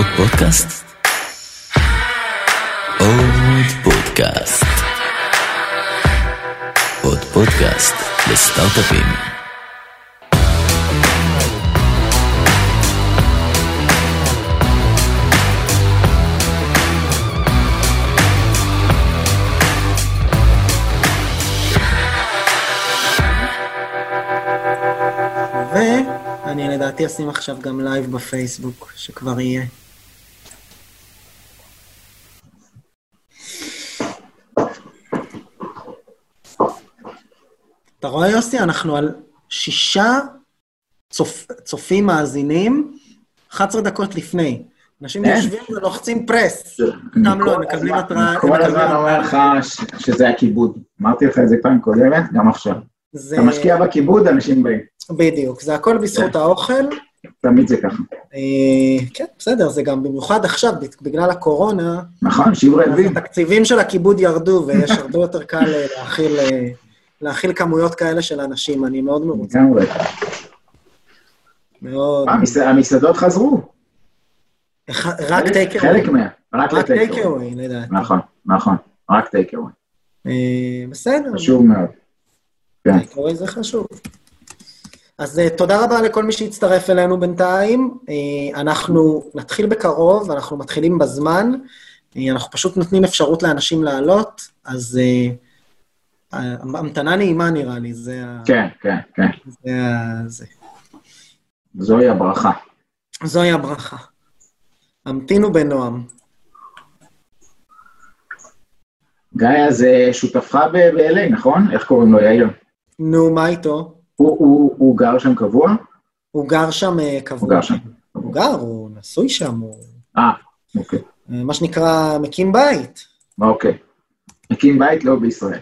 עוד פודקאסט? עוד פודקאסט. עוד פודקאסט לסטארט-אפים. ואני לדעתי אשים עכשיו גם live בפייסבוק, שכבר יהיה. אתה רואה, יוסי? אנחנו על שישה צופ... צופים מאזינים, 11 דקות לפני. אנשים כן. יושבים ולוחצים refresh. גם לא, הם מקבלים התראה. כל הזמן. אומר לך שזה הכיבוד. אמרתי לך את זה פעם קודמת, גם עכשיו. זה... אתה משקיע בכיבוד, אנשים באים. בדיוק, זה הכל בזכות האוכל. תמיד זה ככה. אה, כן, בסדר, זה גם במיוחד עכשיו, בגלל הקורונה, נכון, אז רעבים. התקציבים של הכיבוד ירדו, ויש הרבה יותר קל אה, להכיל, אה, כמויות כאלה של אנשים. אני מאוד מרוצה. לגמרי. מאוד. המס- המסעדות חזרו. רק טייק חלק מה... רק טייק אווי, לדעתי. נכון, נכון. רק טייק אווי. אה, בסדר. חשוב מאוד. טייק אווי זה חשוב. אז אה, תודה רבה לכל מי שהצטרף אלינו בינתיים. אה, אנחנו נתחיל בקרוב, אנחנו מתחילים בזמן. אה, אנחנו פשוט נותנים אפשרות לאנשים לעלות, אז אה, המתנה נעימה נראה לי, זה ה... כן, כן, כן. זה ה... זה. זוהי הברכה. זוהי הברכה. המתינו בנועם. גיא, זה שותפך ב- ב-LA, נכון? איך קוראים לו, יאיר? נו, מה איתו? הוא- הוא הוא גר שם קבוע? הוא גר שם אה, קבוע. הוא גר שם. הוא גר, הוא נשוי שם, הוא אה, אוקיי. אה, מה שנקרא מקים בית. אוקיי. הקים בית לא בישראל.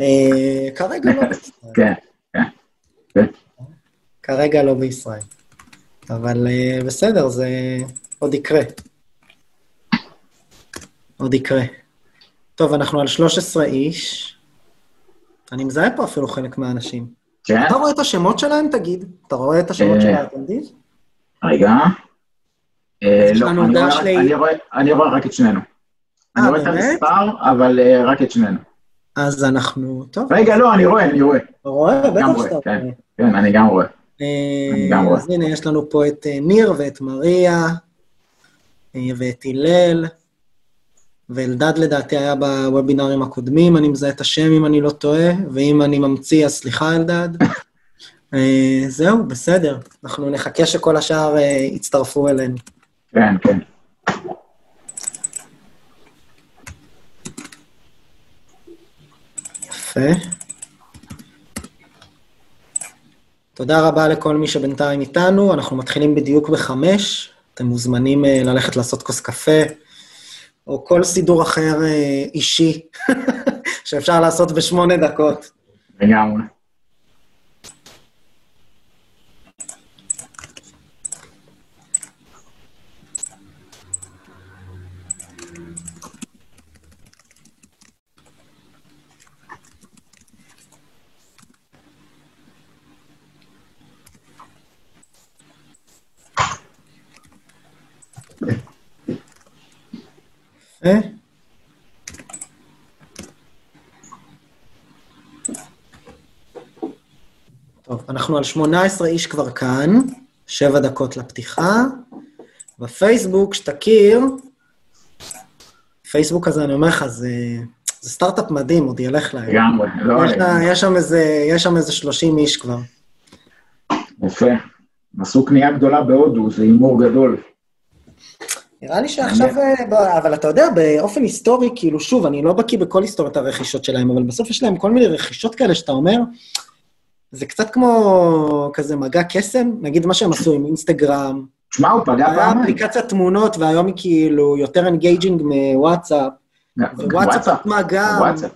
אה, כרגע לא בישראל. כן, כן. כרגע לא בישראל. אבל אה, בסדר, זה עוד יקרה. עוד יקרה. טוב, אנחנו על 13 איש. אני מזהה פה אפילו חלק מהאנשים. כן? אתה רואה את השמות שלהם, תגיד? אתה רואה את השמות של האטנדים? רגע. אה, יש לא, לנו אני רואה רק- את שנינו. אני רואה את? המספר, אבל רק את שנינו. אז אנחנו... טוב, רגע, לא, אני רואה, אני רואה. רואה? בטח שאתה כן. רואה. כן, אני גם רואה. אה, אני גם רואה. אז הנה, יש לנו פה את אה, ניר ואת מריה, אה, ואת הלל, ואלדד לדעתי היה בוובינרים הקודמים, אני מזהה את השם אם אני לא טועה, ואם אני ממציא, אז סליחה, אלדד. זהו, בסדר. אנחנו נחכה שכל השאר יצטרפו אלינו. כן, כן. יפה. תודה רבה לכל מי שבינתיים איתנו, אנחנו מתחילים בדיוק בחמש, אתם מוזמנים אה, ללכת לעשות כוס קפה, או כל סידור אחר אה, אישי שאפשר לעשות בשמונה דקות. לגמרי. יפה. טוב, אנחנו על 18 איש כבר כאן, שבע דקות לפתיחה. בפייסבוק, שתכיר, פייסבוק הזה, אני אומר לך, זה, זה סטארט-אפ מדהים, עוד ילך להם. לגמרי. לא, יש, לה- יש, שם איזה, יש שם איזה 30 איש כבר. יפה. עשו קנייה גדולה בהודו, זה הימור גדול. נראה לי שעכשיו, אה, אבל אתה יודע, באופן היסטורי, כאילו, שוב, אני לא בקיא בכל היסטוריית הרכישות שלהם, אבל בסוף יש להם כל מיני רכישות כאלה שאתה אומר, זה קצת כמו כזה מגע קסם, נגיד מה שהם עשו עם אינסטגרם, תשמע, הוא פגע היה פעמיים. אפליקציית תמונות, והיום היא כאילו יותר engaging מוואטסאפ, ווואטסאפ עצמה גם. וואטסאפ.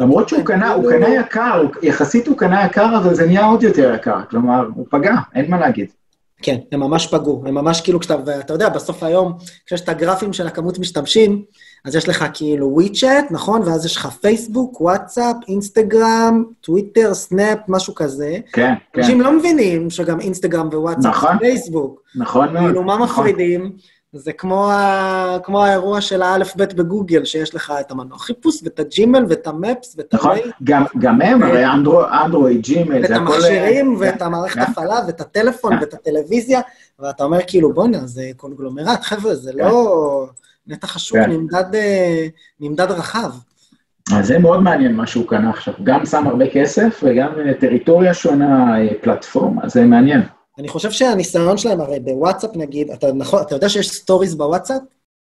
למרות שהוא קנה, הוא קנה יקר, יחסית הוא קנה יקר, אבל זה נהיה עוד יותר יקר. כלומר, הוא פגע, אין מה להגיד. כן, הם ממש פגעו. הם ממש כאילו, כשאתה, ואתה יודע, בסוף היום, כשיש את הגרפים של הכמות משתמשים, אז יש לך כאילו WeChat, נכון? ואז יש לך פייסבוק, וואטסאפ, אינסטגרם, טוויטר, סנאפ, משהו כזה. כן, כן. אנשים לא מבינים שגם אינסטגרם ווואטסאפ נכון. פייסבוק. נכון מאוד. כאילו, מה נכון. מפרידים? זה כמו, ה... כמו האירוע של ה Alphabet בגוגל, שיש לך את המנוע חיפוש, ואת הג'ימל, ואת ה Maps, ואת נכון, המייל, גם, גם הם, הרי אנדרו- אנדרואיד, ג'ימל, ואת זה הכל... המכשירים, אה, ואת המערכת כן. הפעלה, ואת הטלפון, כן. ואת הטלוויזיה, ואתה אומר כאילו, בואנה, זה קונגלומרט, חבר'ה, זה לא... נתח השוק כן. נמדד, אה, נמדד רחב. אז זה מאוד מעניין מה שהוא קנה עכשיו. גם שם הרבה כסף וגם אה, טריטוריה שונה, אה, פלטפורמה, זה מעניין. אני חושב שהניסיון שלהם, הרי בוואטסאפ נגיד, אתה, נכון, אתה יודע שיש stories בוואטסאפ?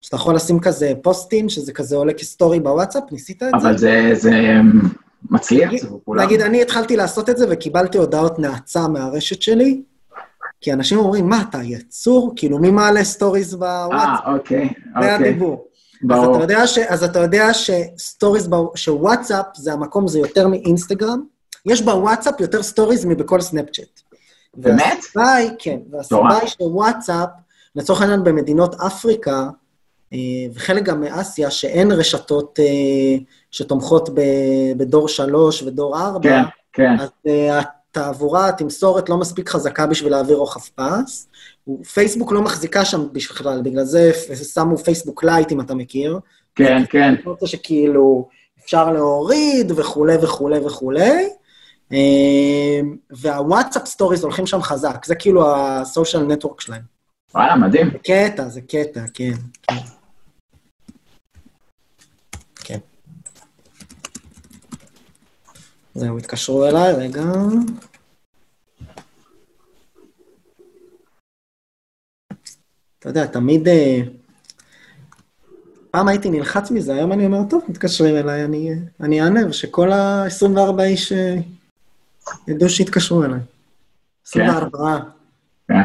שאתה יכול לשים כזה פוסטים, שזה כזה עולה כ story בוואטסאפ? ניסית את זה? אבל זה, זה מצליח, נגיד- זה פופולרי. נגיד, אני התחלתי לעשות את זה וקיבלתי הודעות נאצה מהרשת שלי, כי אנשים אומרים, מה, אתה יצור? כאילו, מי מעלה stories אה, בוואטסאפ? אוקיי, זה אוקיי, הדיבור. אז ברור. אתה יודע, ש, אז אתה יודע ש stories, בו- שוואטסאפ זה המקום, זה יותר מאינסטגרם. יש בוואטסאפ יותר stories מבכל סנאפצ'אט. באמת? והסיבה היא, כן, והסיבה. היא שוואטסאפ, לצורך העניין במדינות אפריקה, אה, וחלק גם מאסיה, שאין רשתות אה, שתומכות בדור שלוש ודור ארבע, כן, כן, אז אה, התעבורה, התמסורת לא מספיק חזקה בשביל להעביר רוחב פס. פייסבוק לא מחזיקה שם בכלל, בגלל זה שמו פייסבוק לייט, אם אתה מכיר. כן, כן. אני רוצה שכאילו אפשר להוריד וכולי וכולי וכולי. אה, והוואטסאפ stories הולכים שם חזק, זה כאילו ה social network שלהם. וואלה, מדהים. זה קטע, זה קטע, כן. כן. כן. זהו, התקשרו אליי, רגע. אתה יודע, תמיד... אה, פעם הייתי נלחץ מזה, היום אני אומר, טוב, מתקשרים אליי, אני, אני אענה, ושכל ה-24 איש אה, ידעו שהתקשרו אליי. 24. כן.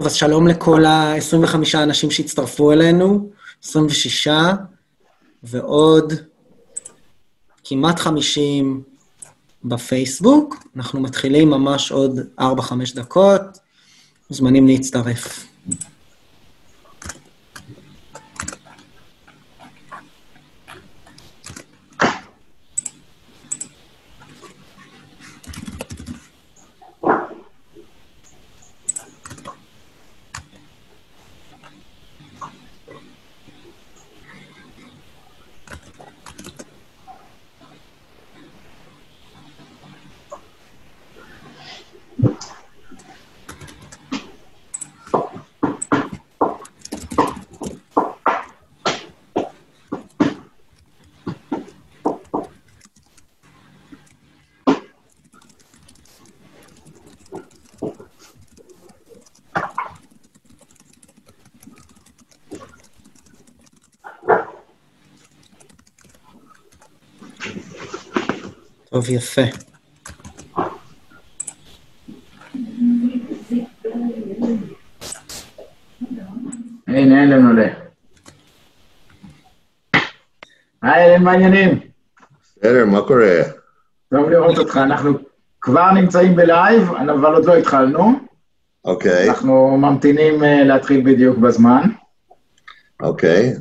טוב, אז שלום לכל ה-25 אנשים שהצטרפו אלינו, 26, ועוד כמעט 50 בפייסבוק. אנחנו מתחילים ממש עוד 4-5 דקות, מוזמנים להצטרף. טוב, יפה. הנה, אלן עולה. היי, אלן, מה העניינים? בסדר, מה קורה? טוב לראות אותך. אנחנו כבר נמצאים בלייב, אבל עוד לא התחלנו. אוקיי, אנחנו ממתינים אה, להתחיל בדיוק בזמן. אוקיי.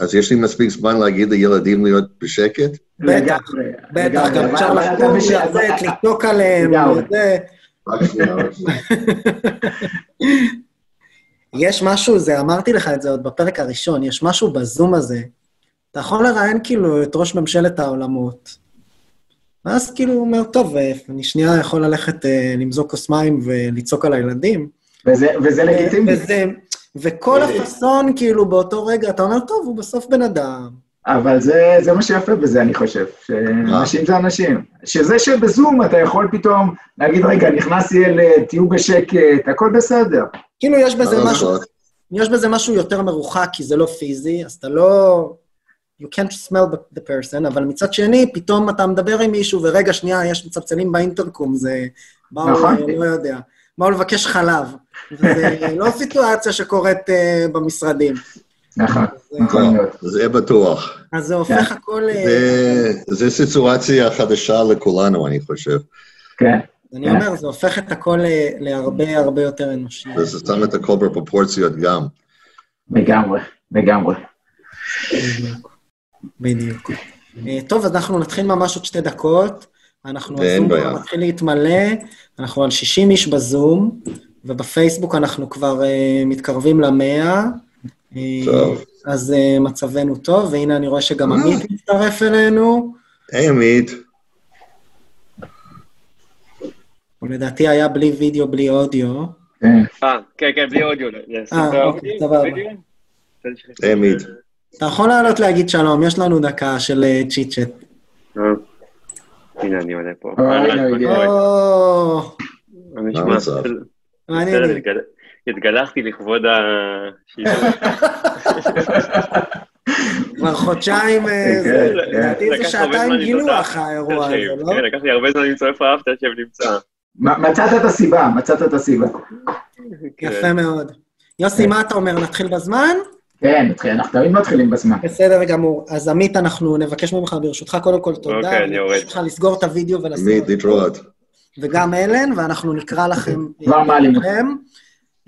אז יש לי מספיק זמן להגיד לילדים להיות בשקט? בטח, בטח. גם אפשר לקום, לצאת, לצעוק עליהם. יש משהו, זה, אמרתי לך את זה עוד בפרק הראשון, יש משהו בזום הזה. אתה יכול לראיין כאילו את ראש ממשלת העולמות. ואז כאילו הוא אומר, טוב, אה, אני שנייה יכול ללכת אה, למזוג כוס מים ולצעוק על הילדים. וזה, וזה לגיטימי. וזה, וכל הפאסון, כאילו, באותו רגע, אתה אומר, טוב, הוא בסוף בן אדם. אבל זה, זה מה שיפה בזה, אני חושב, שאנשים זה אנשים. שזה שבזום אתה יכול פתאום להגיד, רגע, נכנס ילד, תהיו בשקט, הכל בסדר. כאילו יש בזה לא משהו. יש בזה משהו יותר מרוחק, כי זה לא פיזי, אז אתה לא... You can't smell the- person, אבל מצד שני, פתאום אתה מדבר עם מישהו, ורגע, שנייה, יש מצלצלים באינטרקום, זה... באו, נכון. אה, לא יודע, באו לבקש חלב. וזה לא סיטואציה שקורית אה, במשרדים. נכון, זה- נכון מאוד. זה בטוח. אז זה הופך הכל... אה, זה- סיטואציה חדשה לכולנו, אני חושב. כן, אני אומר, זה הופך את הכל להרבה הרבה יותר אנושי. וזה שם את הכל בפרופורציות גם. לגמרי, לגמרי. בדיוק. אה, טוב, אז אנחנו נתחיל ממש עוד שתי דקות. אנחנו, הזום. כבר מתחיל להתמלא, אנחנו על 60 איש בזום, ובפייסבוק אנחנו כבר uh, מתקרבים למאה. אה, טוב. אז uh, מצבנו טוב, והנה אני רואה שגם עמית מצטרף אלינו. היי, עמית. הוא לדעתי היה בלי וידאו, בלי אודיו. כן. אה, כן, כן, בלי אודיו. אה, אוקיי, סבבה. היי, עמית. אתה יכול לעלות להגיד שלום, יש לנו דקה של chit-chat. אה, הנה, אני עולה פה. מעניין. התגל- התגלחתי לכבוד השידור. כבר חודשיים, אה, כן, זה- כן. לדעתי זה שעתיים גילוח. האירוע הזה, לא? כן, לקח לי הרבה זמן למצוא איפה אהבת השם נמצא. מצאת את הסיבה, מצאת את הסיבה. יפה מאוד. יוסי, מה אתה אומר, נתחיל בזמן? כן, נתחיל, אנחנו תמיד מתחילים בזמן. בסדר גמור. אז עמית, אנחנו נבקש ממך, ברשותך, קודם כל תודה. אוקיי, אני יורד. לסגור את הוידאו ולשים עמית. להתראות. וגם אלן, ואנחנו נקרא לכם... כבר מעלים אותך. לכם.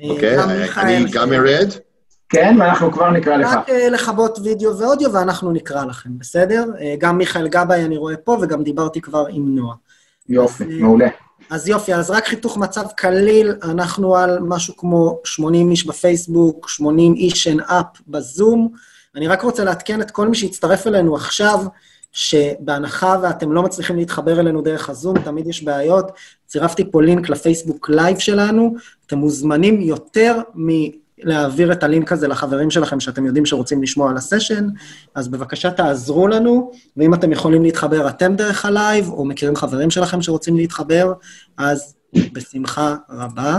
אה, אוקיי? גם אני גם ארד? כן, ואנחנו כבר נקרא לך. רק אה, לכבות וידאו ואודיו, ואנחנו נקרא לכם, בסדר? אה, גם מיכאל גבאי אני רואה פה, וגם דיברתי כבר עם נועה. יופי, אה, מעולה. אז יופי, אז רק חיתוך מצב קליל, אנחנו על משהו כמו 80 איש בפייסבוק, 80 איש in app בזום. אני רק רוצה לעדכן את כל מי שהצטרף אלינו עכשיו, שבהנחה ואתם לא מצליחים להתחבר אלינו דרך הזום, תמיד יש בעיות. צירפתי פה לינק לפייסבוק live שלנו, אתם מוזמנים יותר מלהעביר את הלינק הזה לחברים שלכם שאתם יודעים שרוצים לשמוע על הסשן, אז בבקשה תעזרו לנו, ואם אתם יכולים להתחבר אתם דרך ה live, או מכירים חברים שלכם שרוצים להתחבר, אז בשמחה רבה.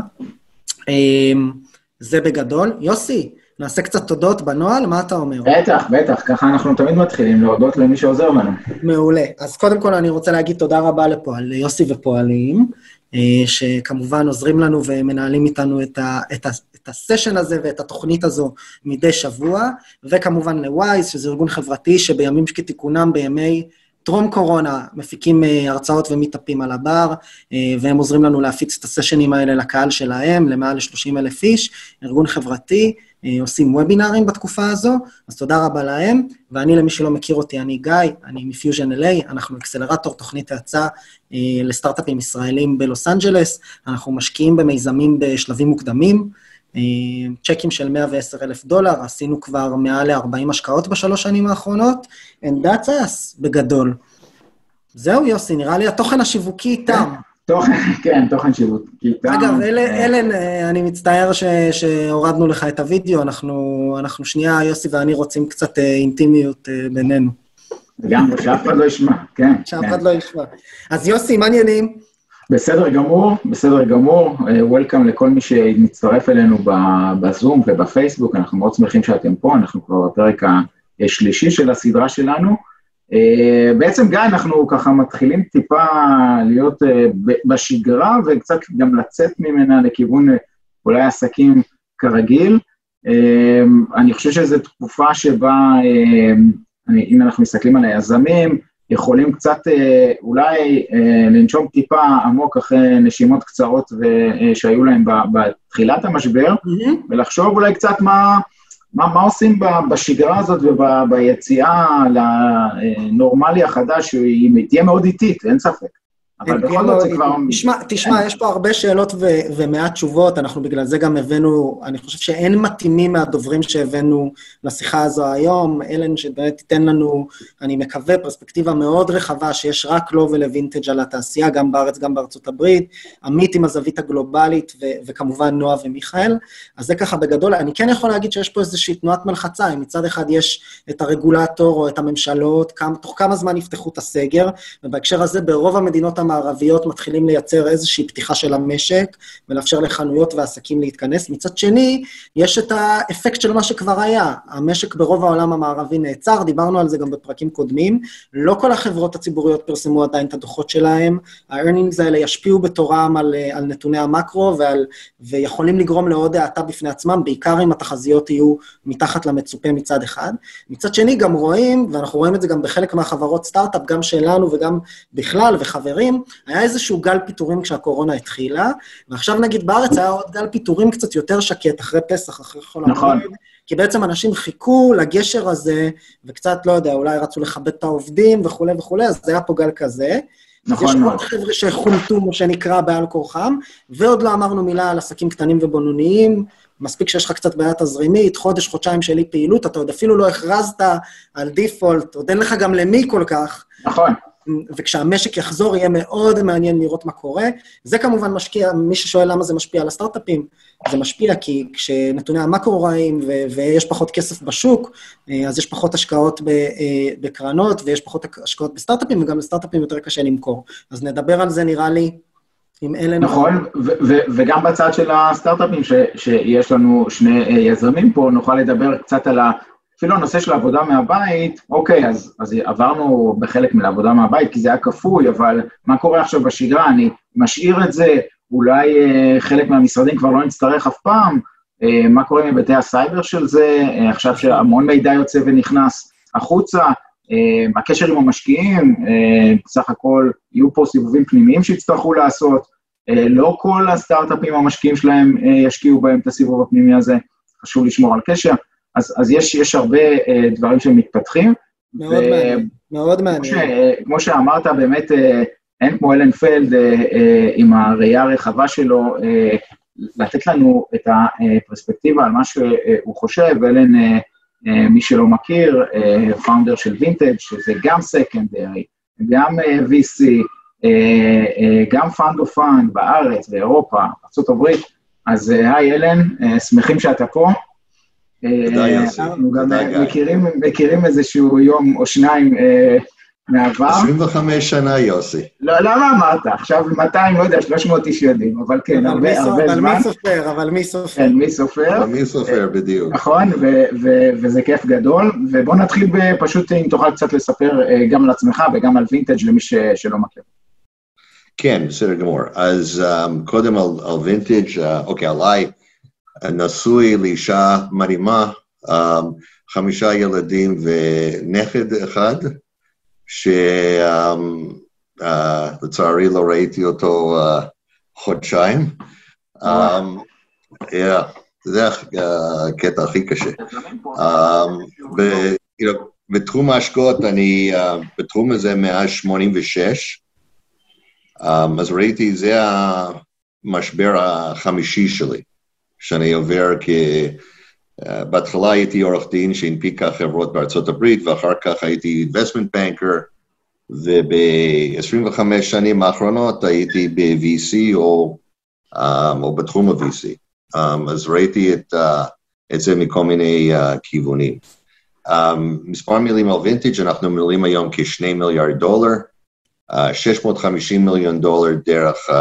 אמ, זה בגדול. יוסי, נעשה קצת תודות בנוהל, מה אתה אומר? בטח, בטח, ככה אנחנו תמיד מתחילים להודות למי שעוזר לנו. מעולה. אז קודם כל אני רוצה להגיד תודה רבה לפועל, ליוסי ופועלים, אה, שכמובן עוזרים לנו ומנהלים איתנו את, ה, את, ה, את הסשן הזה ואת התוכנית הזו מדי שבוע, וכמובן ל-Wize, שזה ארגון חברתי שבימים כתיקונם, בימי טרום קורונה, מפיקים אה, הרצאות ומיטאפים על הבר, אה, והם עוזרים לנו להפיץ את הסשנים האלה לקהל שלהם, למעל ל-30 אלף איש, ארגון חברתי, עושים וובינארים בתקופה הזו, אז תודה רבה להם. ואני, למי שלא מכיר אותי, אני גיא, אני מפיוז'ן LA, אנחנו אקסלרטור, תוכנית האצה אה, לסטארט-אפים ישראלים בלוס אנג'לס, אנחנו משקיעים במיזמים בשלבים מוקדמים, אה, צ'קים של 110 אלף דולר, עשינו כבר מעל ל-40 השקעות בשלוש שנים האחרונות, and that's us, בגדול. זהו, יוסי, נראה לי התוכן השיווקי איתם. תוכן, כן, תוכן שיווק. אגב, אל- אלן, אה, אני מצטער ש- שהורדנו לך את הוידאו, אנחנו אנחנו שנייה, יוסי ואני רוצים קצת אה, אינטימיות אה, בינינו, לגמרי, שאף אחד לא ישמע, כן. שאף כן. אחד לא ישמע. אז יוסי, מה העניינים? בסדר גמור, בסדר גמור. אה, Welcome לכל מי שמצטרף אלינו בזום ובפייסבוק, אנחנו מאוד שמחים שאתם פה, אנחנו כבר בפרק השלישי של הסדרה שלנו. אה, בעצם, גיא, אנחנו ככה מתחילים טיפה להיות אה, בשגרה וקצת גם לצאת ממנה לכיוון אה, אולי עסקים כרגיל. אני חושב שזו תקופה שבה, אני- אם אנחנו מסתכלים על היזמים, יכולים קצת אולי לנשום טיפה עמוק אחרי נשימות קצרות שהיו להם בתחילת המשבר, ולחשוב אולי קצת מה, מה, מה עושים בשגרה הזאת וביציאה לנורמלי החדש, שהיא תהיה מאוד איטית, אין ספק. אבל כן, בכל תהיה זאת זה מאוד- כבר... תשמע, תשמע, יש פה הרבה שאלות ו- ומעט תשובות, אנחנו בגלל זה גם הבאנו, אני חושב שאין מתאימים מהדוברים שהבאנו לשיחה הזו היום. אלן, שבאמת תיתן לנו, אני מקווה, פרספקטיבה מאוד רחבה, שיש רק לו ולווינטג' על התעשייה, גם בארץ, גם בארצות הברית. עמית עם הזווית הגלובלית, ו- וכמובן נועה ומיכאל. אז זה ככה בגדול. אני כן יכול להגיד שיש פה איזושהי תנועת מלחצה, אם מצד אחד יש את הרגולטור או את הממשלות, כמה, תוך כמה זמן יפתחו את הסגר, ובהקשר הזה, ברוב המדינות המערביות מתחילים לייצר איזושהי פתיחה של המשק, ולאפשר לחנויות ועסקים להתכנס. מצד שני, יש את האפקט של מה שכבר היה. המשק ברוב העולם המערבי נעצר, דיברנו על זה גם בפרקים קודמים. לא כל החברות הציבוריות פרסמו עדיין את הדוחות שלהם. ה-earnings האלה ישפיעו בתורם על, אה, על נתוני המקרו ועל, ויכולים לגרום לעוד האטה בפני עצמם, בעיקר אם התחזיות יהיו מתחת למצופה מצד אחד. מצד שני, גם רואים, ואנחנו רואים את זה גם בחלק מהחברות סטארט-אפ, גם שלנו וגם בכלל, וחברים, היה איזשהו גל פיטורים כשהקורונה התחילה, ועכשיו נגיד בארץ היה עוד גל פיטורים קצת יותר שקט, אחרי פסח, אחרי חול נכון. המועד, כי בעצם אנשים חיכו לגשר הזה, וקצת, לא יודע, אולי רצו לכבד את העובדים וכולי וכולי, אז היה פה גל כזה. יש נכון מאוד. עוד חבר'ה שחולטו, מה שנקרא, בעל כורחם, ועוד לא אמרנו מילה על עסקים קטנים ובינוניים, מספיק שיש לך קצת בעיה תזרימית, חודש, חודשיים של אי פעילות, אתה עוד אפילו לא הכרזת על דיפולט, עוד אין לך גם למי כל כך, נכון. וכשהמשק יחזור יהיה מאוד מעניין לראות מה קורה. זה כמובן משקיע, מי ששואל למה זה משפיע על הסטארט-אפים, זה משפיע כי כשנתוני המקרו רעים ו- ויש פחות כסף בשוק, אה, אז יש פחות השקעות אה, בקרנות ויש פחות השקעות בסטארט-אפים, וגם לסטארט-אפים יותר קשה למכור. אז נדבר על זה, נראה לי, עם אלן. נכון, ו- ו- וגם בצד של הסטארט-אפים, ש- שיש לנו שני אה, יזמים פה, נוכל לדבר קצת על. אפילו הנושא של העבודה מהבית, אוקיי, אז, אז עברנו בחלק מלעבודה מהבית, כי זה היה כפוי, אבל מה קורה עכשיו בשגרה? אני משאיר את זה, אולי אה, חלק מהמשרדים כבר לא נצטרך אף פעם, אה, מה קורה עם היבטי הסייבר של זה, אה, עכשיו שהמון מידע יוצא ונכנס החוצה, אה, הקשר עם המשקיעים, אה, בסך הכל יהיו פה סיבובים פנימיים שיצטרכו לעשות, אה, לא כל הסטארט-אפים המשקיעים שלהם אה, ישקיעו בהם את הסיבוב הפנימי הזה, חשוב לשמור על קשר. אז, אז יש, יש הרבה אה, דברים שמתפתחים. מאוד ו- מעניין, מאוד כמו, ש, מעניין. כמו שאמרת, באמת אה, אין כמו אלן פלד אה, אה, עם הראייה הרחבה שלו, אה, לתת לנו את הפרספקטיבה על מה שהוא חושב. אלן, אה, אה, מי שלא מכיר, founder של וינטג', שזה גם secondary, גם אה, VC, אה, אה, גם fund of fund בארץ, באירופה, ארה"ב. אז אה, היי אלן, אה, שמחים שאתה פה. אה. אנחנו גם אה. מכירים, מכירים איזשהו יום או שניים אה, מהעבר. 25 שנה, יוסי. לא, למה אמרת? עכשיו 200, לא יודע, 300 איש יודעים, אבל כן, אבל הרבה, סופר- הרבה אבל זמן. מי סופר, אבל מי סופר. כן, מי סופר? אבל מי סופר בדיוק? נכון, ו- ו- וזה כיף גדול. ובוא נתחיל פשוט, אם תוכל קצת לספר אה, גם על עצמך וגם על וינטג' למי ש- שלא מכיר. כן, בסדר גמור. אז um, קודם על, על וינטג', uh, אוקיי, עליי, נשוי לאישה מדהימה, um, חמישה ילדים ונכד אחד, שלצערי לא ראיתי אותו uh, חודשיים. זה הקטע הכי קשה. Know, בתחום ההשקעות, אני בתחום הזה מאז 86, um, אז ראיתי, זה המשבר החמישי שלי, שאני עובר כ... Uh, בהתחלה הייתי עורך דין שהנפיקה חברות בארצות הברית, ואחר כך הייתי investment banker, וב-25 שנים האחרונות הייתי ב-VC או, um, או בתחום ה-VC. Um, אז ראיתי את, uh, את זה מכל מיני uh, כיוונים. Um, מספר מילים על וינטג', אנחנו מנהלים היום כ-2 מיליארד דולר, uh, 650 מיליון דולר דרך uh,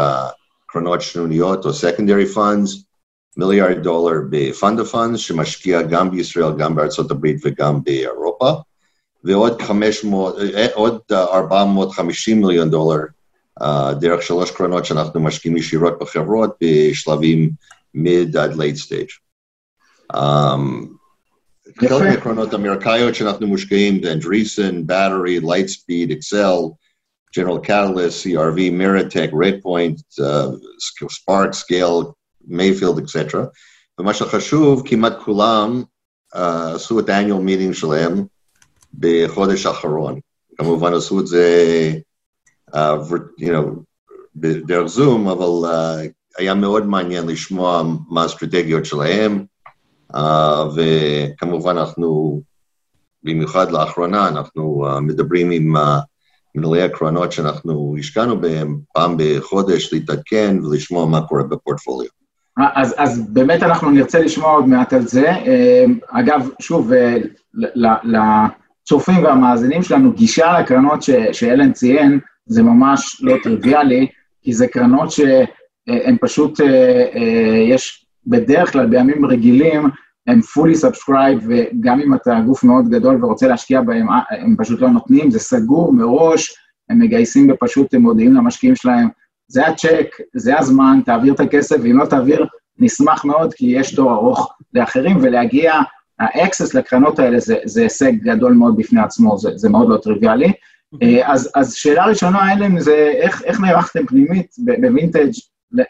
קרנות שנוניות או secondary funds, מיליארד דולר of funds, שמשקיע גם בישראל, גם בארצות הברית וגם באירופה, ועוד 500, אה, עוד uh, 450 מיליון דולר uh, דרך שלוש קרנות שאנחנו משקיעים ישירות בחברות בשלבים mid עד late stage. Um. חלק מהקרנות האמריקאיות שאנחנו מושקעים, אנדריסן, Battery, Lightspeed, Excel, General Catalyst, CRV, Miratech, Redpoint, uh, Spark, Scale, Mayfield, etc. ומה שחשוב, כמעט כולם uh, עשו את ה-annual meeting שלהם בחודש האחרון. כמובן עשו את זה, uh, you know, בדרך זום, אבל uh, היה מאוד מעניין לשמוע מה האסטרטגיות שלהם, uh, וכמובן אנחנו, במיוחד לאחרונה, אנחנו uh, מדברים עם uh, מנהלי הקרנות שאנחנו השקענו בהם פעם בחודש להתעדכן ולשמוע מה קורה בפורטפוליו. אז, אז באמת אנחנו נרצה לשמוע עוד מעט על זה. אגב, שוב, לצופים והמאזינים שלנו, גישה לקרנות ש, שאלן ציין, זה ממש לא טריוויאלי, כי זה קרנות שהן פשוט, יש בדרך כלל בימים רגילים, הם fully subscribe, וגם אם אתה גוף מאוד גדול ורוצה להשקיע בהם, הם פשוט לא נותנים, זה סגור מראש, הם מגייסים ופשוט הם מודיעים למשקיעים שלהם, זה הצ'ק, זה הזמן, תעביר את הכסף, ואם לא תעביר, נשמח מאוד, כי יש תור ארוך לאחרים, ולהגיע, ה access לקרנות האלה זה, זה הישג גדול מאוד בפני עצמו, זה, זה מאוד לא טריוויאלי. אז, אז שאלה ראשונה, אלן, זה איך, איך נערכתם פנימית בווינטג'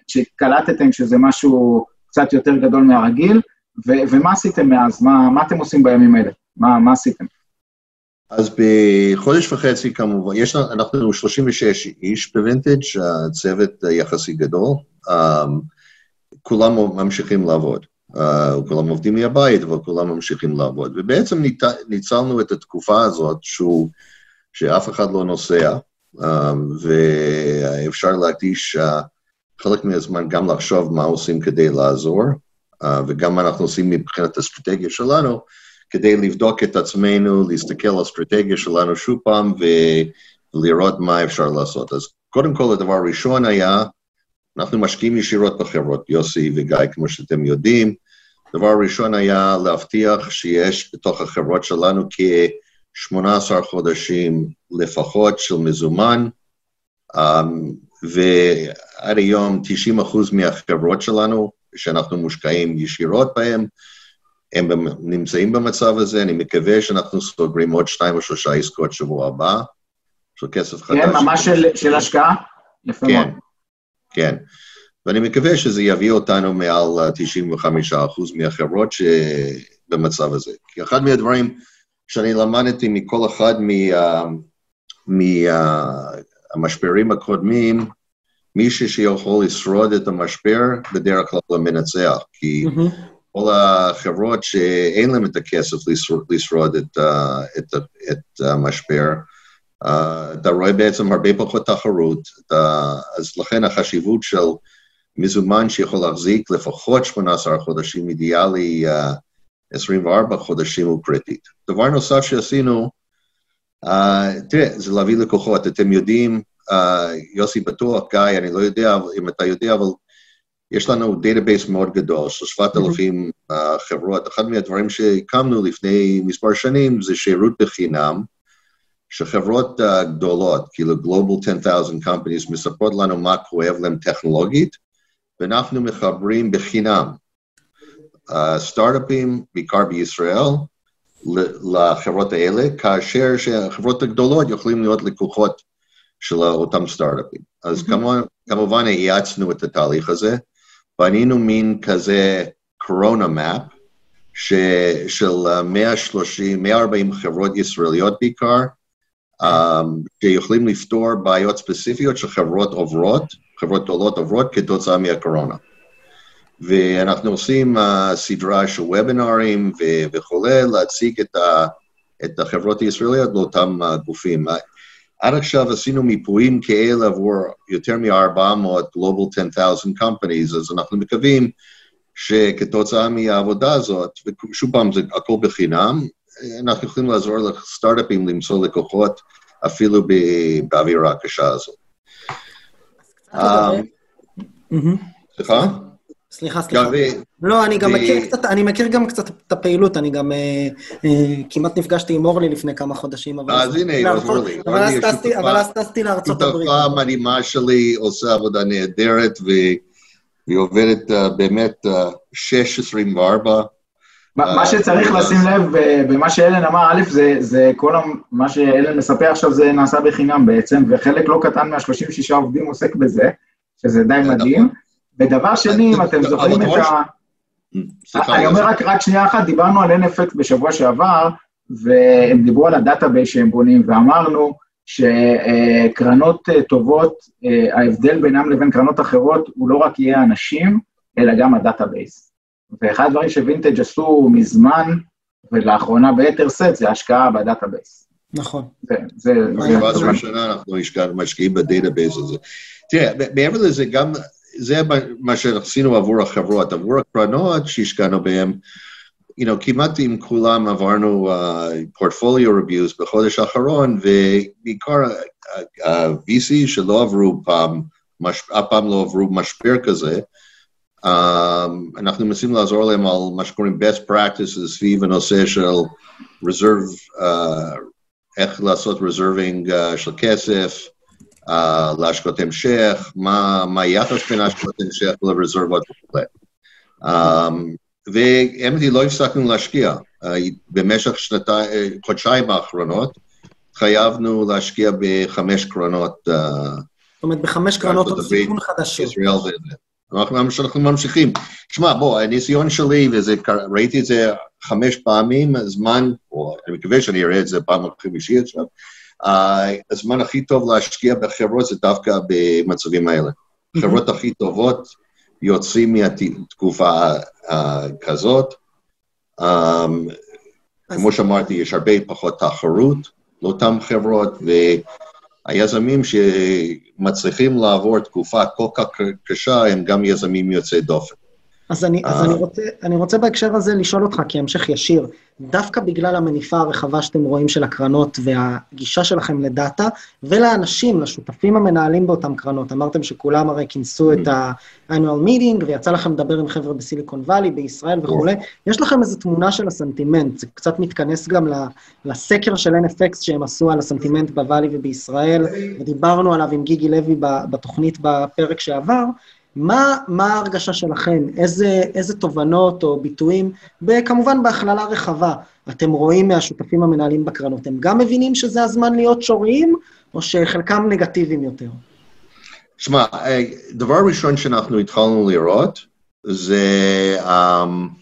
שקלטתם שזה משהו קצת יותר גדול מהרגיל, ו- ומה עשיתם מאז? מה, מה אתם עושים בימים האלה? מה, מה עשיתם? אז בחודש וחצי כמובן, יש אנחנו 36 איש בווינטג', הצוות יחסי גדול, um, כולם ממשיכים לעבוד. Uh, כולם עובדים מהבית, אבל כולם ממשיכים לעבוד. ובעצם ניצ... ניצלנו את התקופה הזאת שהוא, שאף אחד לא נוסע, um, ואפשר להקדיש uh, חלק מהזמן גם לחשוב מה עושים כדי לעזור. uh, וגם מה אנחנו עושים מבחינת האסטרטגיה שלנו, כדי לבדוק את עצמנו, להסתכל על האסטרטגיה שלנו שוב פעם ולראות מה אפשר לעשות. אז קודם כל, הדבר הראשון היה, אנחנו משקיעים ישירות בחברות, יוסי וגיא, כמו שאתם יודעים. הדבר הראשון היה להבטיח שיש בתוך החברות שלנו כ-18 חודשים לפחות של מזומן, um, ועד היום 90% מהחברות שלנו שאנחנו מושקעים ישירות בהם, הם נמצאים במצב הזה, אני מקווה שאנחנו סוגרים עוד שתיים או שלושה עסקאות שבוע הבא, של כסף חדש. כן, ממש של, של השקעה? יפה כן, מאוד. כן. ואני מקווה שזה יביא אותנו מעל 95% מהחברות שבמצב הזה. כי אחד מהדברים שאני למדתי מכל אחד מהמשברים הקודמים, מישהו שיכול לשרוד את המשבר, בדרך כלל מנצח, כי מהמם. כל החברות שאין להם את הכסף לשרוד, את, uh, את, את המשבר, uh, אתה רואה בעצם הרבה פחות תחרות, אתה, אז לכן החשיבות של מזומן שיכול להחזיק לפחות 18 חודשים, אידיאלי uh, 24 חודשים הוא קריטית. דבר נוסף שעשינו, uh, תראה, זה להביא לקוחות, אתם יודעים, uh, יוסי בטוח, גיא, אני לא יודע אם אתה יודע, אבל יש לנו database מאוד גדול של 7,000 uh, חברות. אחד מהדברים שהקמנו לפני מספר שנים זה שירות בחינם, שחברות uh, גדולות, כאילו Global 10,000 companies, מספרות לנו מה כואב להם טכנולוגית, ואנחנו מחברים בחינם uh, סטארט-אפים, בעיקר בישראל, לחברות האלה, כאשר שהחברות הגדולות יכולים להיות לקוחות של אותם סטארט-אפים. אז כמובן, כמובן האיצנו את התהליך הזה, בנינו מין כזה קורונה מאפ, של אה, 130, 140 חברות ישראליות בעיקר, um, שיכולים לפתור בעיות ספציפיות שחברות עוברות, חברות גדולות עוברות כתוצאה מהקורונה. ואנחנו עושים uh, סדרה של וובינארים ו- וכולי, להציג את, ה- את החברות הישראליות לאותם uh, גופים. עד עכשיו עשינו מיפויים כאלה עבור יותר מ-400 Global 10,000 companies, אז אנחנו מקווים שכתוצאה מהעבודה הזאת, ושוב פעם, זה הכל בחינם, אנחנו יכולים לעזור לסטארט-אפים למצוא לקוחות אפילו באווירה הקשה הזאת. מהמם. סליחה? סליחה, סליחה. ו- לא, אני גם מכיר קצת, אני מכיר גם קצת את הפעילות, אני גם אה, אה, כמעט נפגשתי עם אורלי לפני כמה חודשים, אבל... אז הנה, אז לארצות- אורלי. אבל אז אורלי טסתי- אבל אז טסתי לארצות הברית. שותפה מדהימה שלי, עושה עבודה נהדרת, והיא עובדת uh, באמת uh, 6-24. מה שצריך לשים לב במה שאלן אמר, א', זה, זה כל מה שאלן מספר עכשיו זה נעשה בחינם בעצם, וחלק לא קטן מה-36 עובדים עוסק בזה, שזה די נכון. מדהים. ודבר שני, אם אתם זוכרים את ה... סליחה, אני אומר רק, רק שנייה אחת, דיברנו על NFX בשבוע שעבר, והם דיברו על ה database שהם בונים, ואמרנו שקרנות אה, טובות, אה, ההבדל בינם לבין קרנות אחרות הוא לא רק יהיה האנשים, אלא גם ה database. ואחד הדברים שווינטג' עשו מזמן, ולאחרונה ביתר שאת, זה השקעה ב database. נכון. זה, זה, זה, כבר זה, עשרה שנה אנחנו משקיעים ב database הזה. תראה, מעבר לזה, גם, זה מה- שעשינו עבור החברות, עבור הקרנות שהשקענו בהן, you know, כמעט עם כולם עברנו uh, reviews בחודש האחרון, ובעיקר ה-VC שלא עברו פעם, מש, אף פעם לא עברו משבר כזה, um, אנחנו מנסים לעזור להם על מה שקוראים best practices סביב הנושא של reserve, uh, איך לעשות reserving uh, של כסף, uh, להשקעות המשך, מה, מה היחס בין השקעות המשך לרזרבות וכו'. והאמת היא, לא הפסקנו להשקיע. Uh, במשך שנתיים, חודשיים האחרונות, התחייבנו להשקיע בחמש קרנות uh, זאת אומרת, בחמש קרנות הברית, סיכון חדשות. אנחנו, ממשיכים. שמע, בוא, הניסיון שלי, וזה, ראיתי את זה חמש פעמים, הזמן, או אני מקווה שאני אראה את זה פעם חמישית עכשיו, הזמן הכי טוב להשקיע בחברות זה דווקא במצבים האלה. החברות הכי טובות יוצאים מתקופה uh, כזאת. Um, כמו שאמרתי, יש הרבה פחות תחרות לאותן חברות, והיזמים שמצליחים לעבור תקופה כל כך קשה הם גם יזמים יוצאי דופן. אז, אני, אז אה. אני, רוצה, אני רוצה בהקשר הזה לשאול אותך, כהמשך ישיר, דווקא בגלל המניפה הרחבה שאתם רואים של הקרנות והגישה שלכם לדאטה, ולאנשים, לשותפים המנהלים באותם קרנות, אמרתם שכולם הרי כינסו את ה-annual meeting, ויצא לכם לדבר עם חבר'ה בסיליקון וואלי, בישראל וכולי, יש לכם איזו תמונה של הסנטימנט, זה קצת מתכנס גם לסקר של NFX שהם עשו על הסנטימנט בוואלי ובישראל, ודיברנו עליו עם גיגי לוי בתוכנית בפרק שעבר, מה, מה ההרגשה שלכם? איזה, איזה תובנות או ביטויים, כמובן בהכללה רחבה, אתם רואים מהשותפים המנהלים בקרנות? הם גם מבינים שזה הזמן להיות שוריים, או שחלקם נגטיביים יותר? שמע, אה, דבר ראשון שאנחנו התחלנו לראות זה um,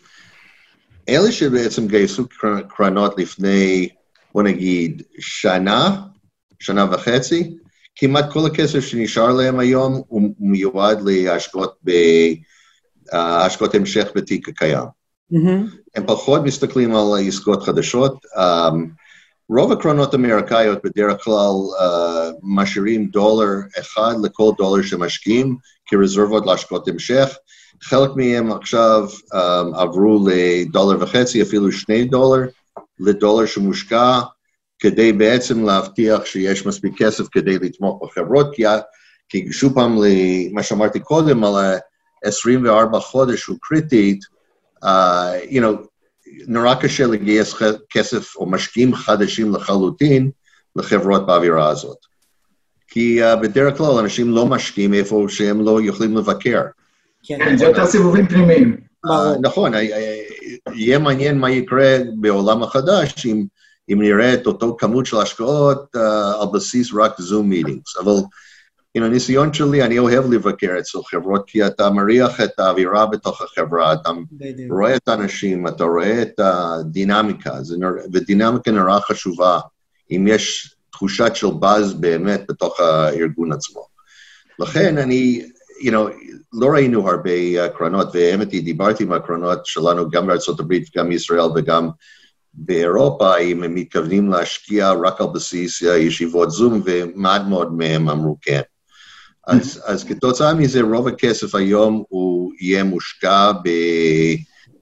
אלה שבעצם גייסו קר- קרנות לפני, בוא נגיד, שנה, שנה וחצי, כמעט כל הכסף שנשאר להם היום הוא מיועד להשקעות ב... uh, השקעות המשך בתיק הקיים. הם פחות מסתכלים על עסקאות חדשות. Um, רוב הקרנות האמריקאיות בדרך כלל uh, משאירים דולר אחד לכל דולר שמשקיעים כרזרבות להשקעות המשך. חלק מהם עכשיו um, עברו לדולר וחצי, אפילו שני דולר, לדולר שמושקע, כדי בעצם להבטיח שיש מספיק כסף כדי לתמוך בחברות, כי, שוב פעם, למה שאמרתי קודם, על ה-24 חודש הוא קריטית, uh, you know, נורא קשה לגייס כסף או משקיעים חדשים לחלוטין לחברות באווירה הזאת. כי uh, בדרך כלל אנשים לא משקיעים איפה שהם לא יכולים לבקר. כן, כן, זה יותר סיבובים פנימיים. נכון, אה, אה, יהיה מעניין מה יקרה בעולם החדש אם, אם נראה את אותו כמות של השקעות uh, על בסיס רק זום מיטינגס. אבל you know, ניסיון שלי, אני אוהב לבקר אצל חברות, כי אתה מריח את האווירה בתוך החברה, אתה בדיוק. רואה את האנשים, אתה רואה את הדינמיקה, נור... ודינמיקה נורא חשובה, אם יש תחושת של באז באמת בתוך הארגון עצמו. לכן אני, you know, לא ראינו הרבה קרנות, והאמת היא, דיברתי עם הקרנות שלנו גם בארצות הברית, גם בישראל וגם באירופה, אם הם מתכוונים להשקיע רק על בסיס uh, ישיבות זום, ומעט מאוד מהם אמרו כן. אז, אז כתוצאה מזה, רוב הכסף היום הוא יהיה מושקע ב,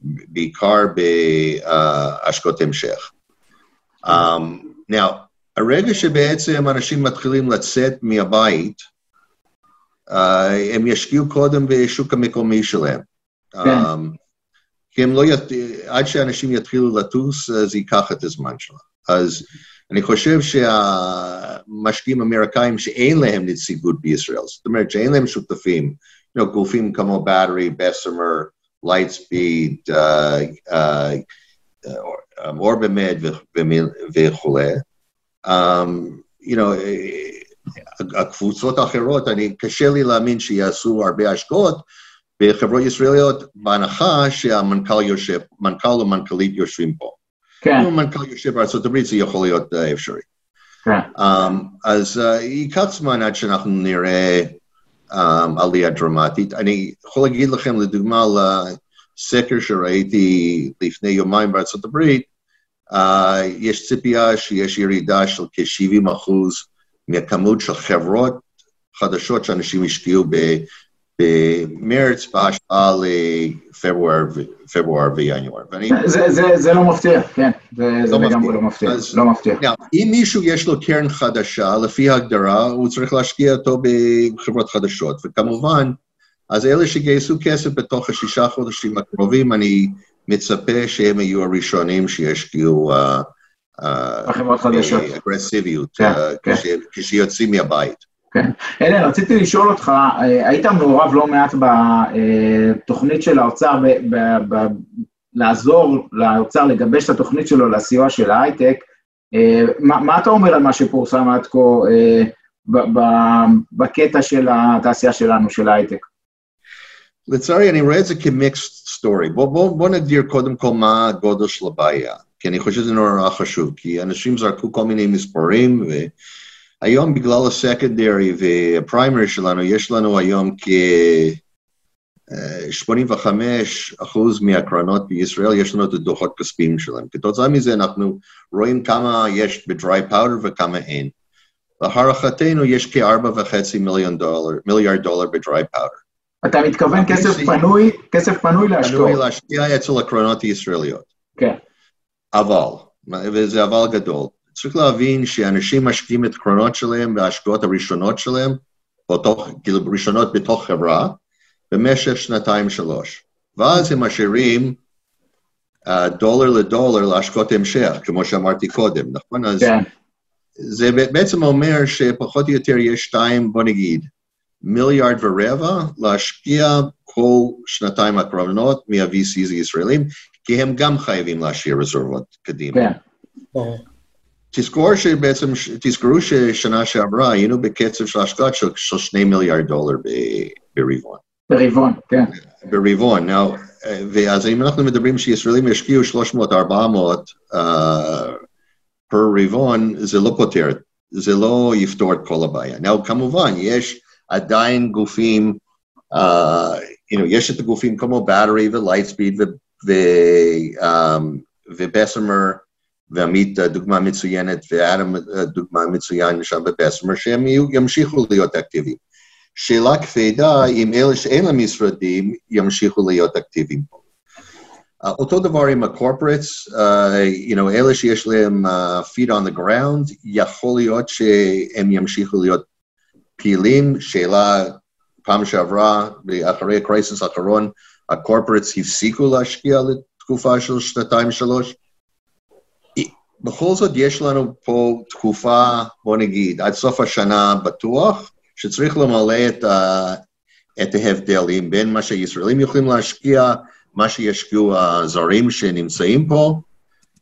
בעיקר בהשקעות המשך. Um, now, הרגע שבעצם אנשים מתחילים לצאת מהבית, uh, הם ישקיעו קודם בשוק המקומי שלהם. כן. Um, כי הם לא, ית... עד שאנשים יתחילו לטוס, uh, זה ייקח את הזמן שלהם. אז אני חושב שהמשקיעים האמריקאים שאין להם נציגות בישראל, זאת אומרת שאין להם שותפים, you know, גופים כמו Battery, Bessemer, Lightspeed, OrbiMed וכולי, um, you know, הקבוצות האחרות, אני, קשה לי להאמין שיעשו הרבה השקעות בחברות ישראליות, בהנחה שהמנכ"ל יושב, מנכ"ל או מנכ"לית יושבים פה. כן, אם המנכ"ל יושב בארצות הברית, זה יכול להיות uh, אפשרי. כן. Um, אז uh, ייקח זמן עד שאנחנו נראה um, עלייה דרמטית. אני יכול להגיד לכם, לדוגמה, על הסקר שראיתי לפני יומיים בארצות הברית, uh, יש ציפייה שיש ירידה של כ-70 אחוז מהכמות של חברות חדשות שאנשים השקיעו ב- במרץ בהשוואה לפברואר וינואר. זה- זה- זה לא מפתיע, כן, זה לא לגמרי. לא מפתיע, לא מפתיע. Now, אם מישהו יש לו קרן חדשה, לפי ההגדרה, הוא צריך להשקיע אותו בחברות חדשות, וכמובן, אז אלה שגייסו כסף בתוך השישה חודשים הקרובים, אני מצפה שהם יהיו הראשונים שישקיעו אה, אה, בחברות חדשות. אגרסיביות, כן, אה, כן. אלן, רציתי לשאול אותך, אה, היית מעורב לא מעט בתוכנית של האוצר, ב- ב- ב- לעזור לאוצר לגבש את התוכנית שלו לסיוע של ההייטק. אה, מה מה אתה אומר על מה שפורסם עד כה אה, ב- ב- בקטע של התעשייה שלנו, של ההייטק? לצערי, אני רואה את זה כמיקסט סטורי. בוא, בוא, בוא נגדיר קודם כל מה הגודל של הבעיה, כי אני חושב שזה נורא חשוב, כי אנשים זרקו כל מיני מספרים, והיום בגלל הסקנדרי והפריימרי שלנו, יש לנו היום כ-85 אחוז מהקרנות בישראל, יש לנו את הדוחות כספיים שלהם. כתוצאה מזה אנחנו רואים כמה יש ב-dry powder וכמה אין. להערכתנו יש כארבע וחצי מיליון דולר, מיליארד דולר ב-dry powder. אתה מתכוון כסף פנוי, כסף פנוי פנוי להשקעות. להשקיע אצל הקרנות הישראליות. כן, אבל, וזה אבל גדול, צריך להבין שאנשים משקיעים את הקרנות שלהם בהשקעות הראשונות שלהם, בתוך, כאילו ראשונות בתוך חברה, במשך שנתיים-שלוש. ואז הם משאירים uh, דולר לדולר להשקעות המשך, כמו שאמרתי קודם, נכון? אז כן, זה בעצם אומר שפחות או יותר יש שתיים, בוא נגיד, מיליארד ורבע להשקיע כל שנתיים הקרובות מה-VCs הישראלים, כי הם גם חייבים להשאיר רזרבות קדימה. כן, ברור. תזכור שבעצם, תזכרו ששנה שעברה היינו בקצב של השקעות של, של שני מיליארד דולר ברבעון. ברבעון, כן, ברבעון. Now, אה, ואז אם אנחנו מדברים שישראלים ישקיעו 300-400 uh, פר רבעון, זה לא פותר, זה לא יפתור את כל הבעיה. Now, כמובן, יש עדיין גופים, uh, you know, יש את הגופים כמו Battery ו-Lightspeed ובסמר, ועמית אה, דוגמה מצוינת, ואדם אה, דוגמה מצוין שם בבסמר, שהם ימשיכו להיות אקטיביים. שאלה כבדה אם אלה שאין להם משרדים ימשיכו להיות אקטיביים פה. Uh, אותו דבר עם ה-corporates, uh, you know, אלה שיש להם uh, feet on the ground, יכול להיות שהם ימשיכו להיות פעילים. שאלה, פעם שעברה, אחרי הקרייסס האחרון, ה-corporates הפסיקו להשקיע לתקופה של שנתיים-שלוש. בכל זאת, יש לנו פה תקופה, בוא נגיד, עד סוף השנה בטוח, שצריך למלא את, ה, את ההבדלים בין מה שישראלים יכולים להשקיע, מה שישקיעו הזרים שנמצאים פה,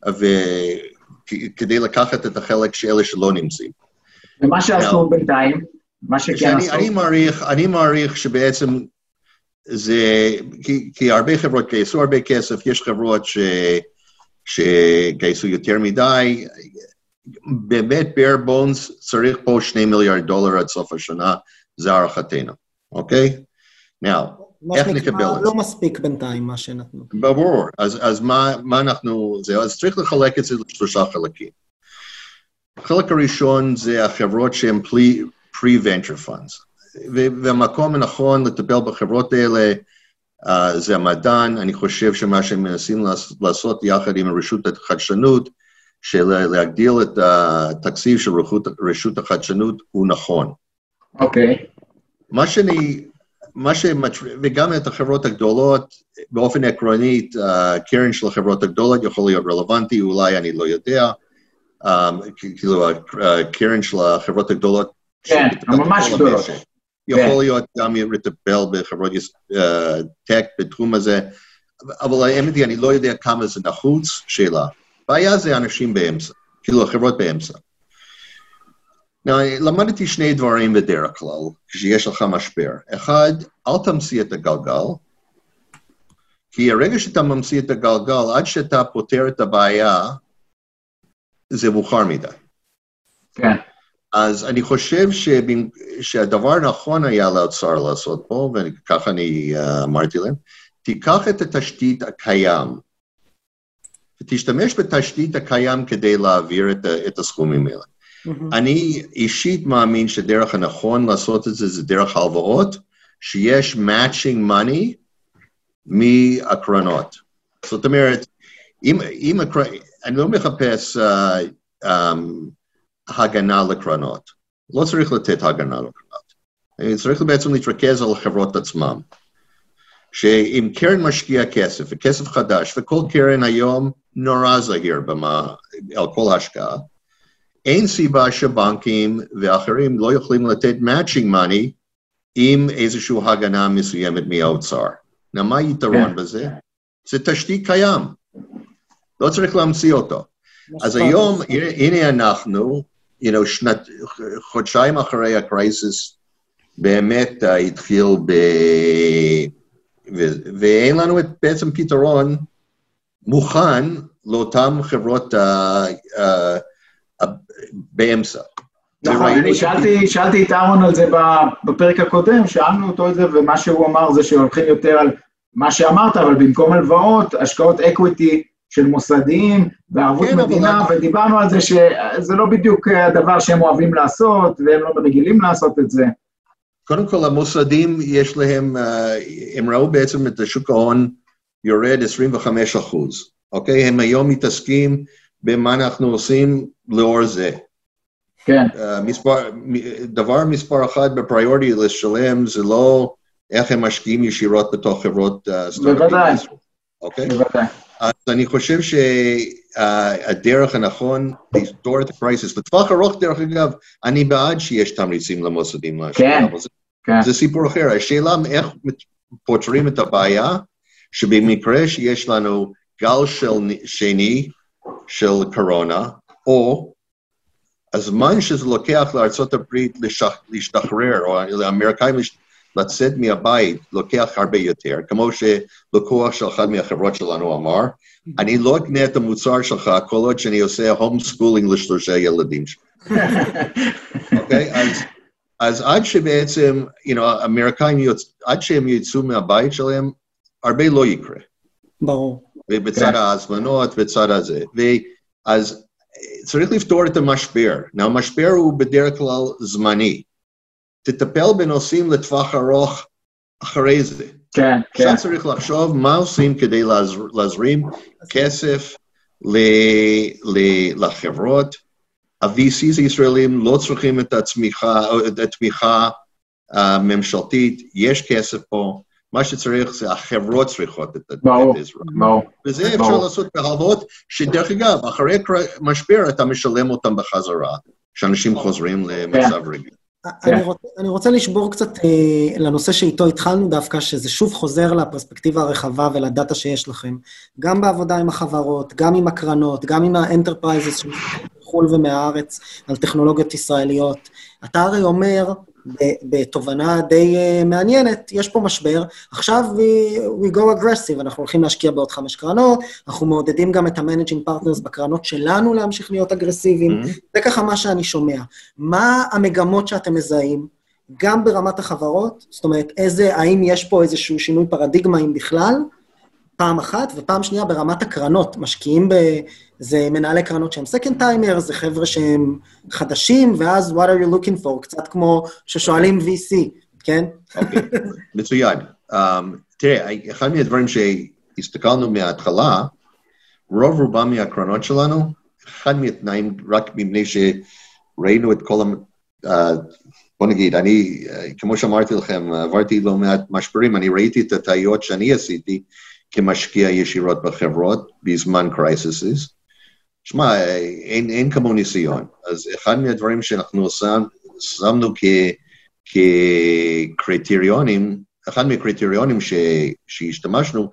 וכדי לקחת את החלק של אלה שלא נמצאים. ומה שעשו בינתיים, מה שכן עשו, אני, מעריך, אני מעריך שבעצם זה, כי, כי הרבה חברות גייסו הרבה כסף, יש חברות ש, שגייסו יותר מדי, באמת bare bones צריך פה שני מיליארד דולר עד סוף השנה, זה הערכתנו, אוקיי? Now, איך נקבל את זה? לא מספיק בינתיים מה שנתנו. ברור, אז, אז מה, מה אנחנו, זה, אז צריך לחלק את זה לשלושה חלקים. החלק הראשון זה החברות שהן pre-venture funds, ו- והמקום הנכון לטפל בחברות האלה זה המדען, אני חושב שמה שהם מנסים לעש- לעשות יחד עם רשות החדשנות, של להגדיל את התקציב של רשות, רשות החדשנות הוא נכון. אוקיי, מה שאני, מה שמצ... וגם את החברות הגדולות, באופן עקרוני, הקרן של החברות הגדולות יכול להיות רלוונטי, אולי אני לא יודע, um, כאילו הקרן של החברות הגדולות, כן, ממש גדולות. המשק. יכול להיות גם לטפל בחברות uh, טק בתחום הזה, אבל האמת היא, אני לא יודע כמה זה נחוץ, שאלה. בעיה זה אנשים באמצע, כאילו החברות באמצע. Now, למדתי שני דברים בדרך כלל, כשיש לך משבר. אחד, אל תמציא את הגלגל, כי הרגע שאתה ממציא את הגלגל, עד שאתה פותר את הבעיה, זה מאוחר מדי. כן. אז אני חושב שבמ- שהדבר הנכון היה לאוצר לעשות פה, וככה אני אה, אמרתי להם, תיקח את התשתית הקיים, ותשתמש בתשתית הקיים כדי להעביר את, ה- את הסכומים האלה. מהמם. אני אישית מאמין שדרך הנכון לעשות את זה זה דרך הלוואות, שיש matching money מהקרנות. זאת אומרת, אם, אם הקר... אני לא מחפש uh, um, הגנה לקרנות. לא צריך לתת הגנה לקרנות. אני צריך בעצם להתרכז על החברות עצמן. שאם קרן משקיעה כסף, וכסף חדש, וכל קרן היום נורא זהיר במה, על כל השקעה, אין סיבה שבנקים ואחרים לא יכולים לתת matching money עם איזושהי הגנה מסוימת מהאוצר. now, מה היתרון כן. בזה? זה תשתית קיים, לא צריך להמציא אותו. אז היום, הנה אנחנו, you know, שנת, חודשיים אחרי הקרייסיס, באמת uh, התחיל ב... ו, ואין לנו את, בעצם פתרון מוכן לאותן חברות uh, uh, uh, באמצע. נכון, אני שאלתי, שאלתי את אהרון על זה בפרק הקודם, שאלנו אותו את זה, ומה שהוא אמר זה שהולכים יותר על מה שאמרת, אבל במקום הלוואות, השקעות equity של מוסדיים וערבות כן, אבל מדינה, אנחנו- ודיברנו על זה שזה לא בדיוק הדבר שהם אוהבים לעשות, והם לא רגילים לעשות את זה. קודם כל, המוסדים, יש להם, אה, הם ראו בעצם את השוק ההון יורד 25 אחוז, אוקיי? הם היום מתעסקים במה אנחנו עושים לאור זה. כן, אה, מספר, דבר מספר אחת בפריוריטי לשלם זה לא איך הם משקיעים ישירות בתוך חברות אה, סטארט-אפים בוודאי. אוקיי? בוודאי. אז אני חושב שהדרך הנכון לפתור את הקרייסיס, לטווח ארוך, דרך אגב, אני בעד שיש תמריצים למוסדים להשקיע, כן. כן, זה סיפור אחר. השאלה איך פותרים את הבעיה, שבמקרה שיש לנו גל של, שני של קורונה, או הזמן שזה לוקח לשח, להשתחרר, או לאמריקאים לש- לצאת מהבית, לוקח הרבה יותר, כמו שלקוח של אחד מהחברות שלנו אמר, אני לא אקנה את המוצר שלך כל עוד שאני עושה homeschooling לשלושה ילדים שלי. אוקיי? אז, אז עד שבעצם, you know, האמריקאים, יוצ... עד שהם יצאו מהבית שלהם, הרבה לא יקרה. ברור. ובצד כן. ההזמנות, בצד הזה. ואז צריך לפתור את המשבר. Now, המשבר הוא בדרך כלל זמני. תטפל בנושאים לטווח ארוך אחרי זה. כן, כן. עכשיו צריך לחשוב מה עושים כדי להזר, להזרים כסף ל, ל, לחברות. ה-VCs הישראלים לא צריכים את התמיכה, את התמיכה הממשלתית, יש כסף פה, מה שצריך זה החברות צריכות את. העזרה. ברור. וזה אפשר. לעשות בהלוואות, שדרך אגב, אחרי משבר אתה משלם אותם בחזרה, כשאנשים חוזרים למצב רגיל. אני רוצה, אני רוצה לשבור קצת אה, לנושא שאיתו התחלנו דווקא, שזה שוב חוזר לפרספקטיבה הרחבה ול data שיש לכם. גם בעבודה עם החברות, גם עם הקרנות, גם עם ה enterprises מחו"ל ומהארץ על טכנולוגיות ישראליות. אתה הרי אומר, בתובנה די uh, מעניינת, יש פה משבר, עכשיו we, we go aggressive, אנחנו הולכים להשקיע בעוד חמש קרנות, אנחנו מעודדים גם את ה-managing partners בקרנות שלנו להמשיך להיות אגרסיביים. Mm-hmm. זה ככה מה שאני שומע. מה המגמות שאתם מזהים, גם ברמת החברות, זאת אומרת, איזה, האם יש פה איזשהו שינוי פרדיגמה, אם בכלל, פעם אחת, ופעם שנייה ברמת הקרנות, משקיעים ב... זה מנהלי קרנות שהם second timer, זה חבר'ה שהם חדשים, ואז what are you looking for? קצת כמו ששואלים VC, כן? אוקיי, מצוין. Um, תראה, אחד מהדברים שהסתכלנו מההתחלה, רוב רובם מהקרנות שלנו, אחד מהתנאים, רק מפני שראינו את כל ה... Uh, בוא נגיד, אני, uh, כמו שאמרתי לכם, עברתי לא מעט משברים, אני ראיתי את הטעויות שאני עשיתי כמשקיע ישירות בחברות בזמן crisis. שמע, אין, אין כמו ניסיון. אז אחד מהדברים שאנחנו שם, שמנו כ... כקריטריונים, אחד מהקריטריונים ש, שהשתמשנו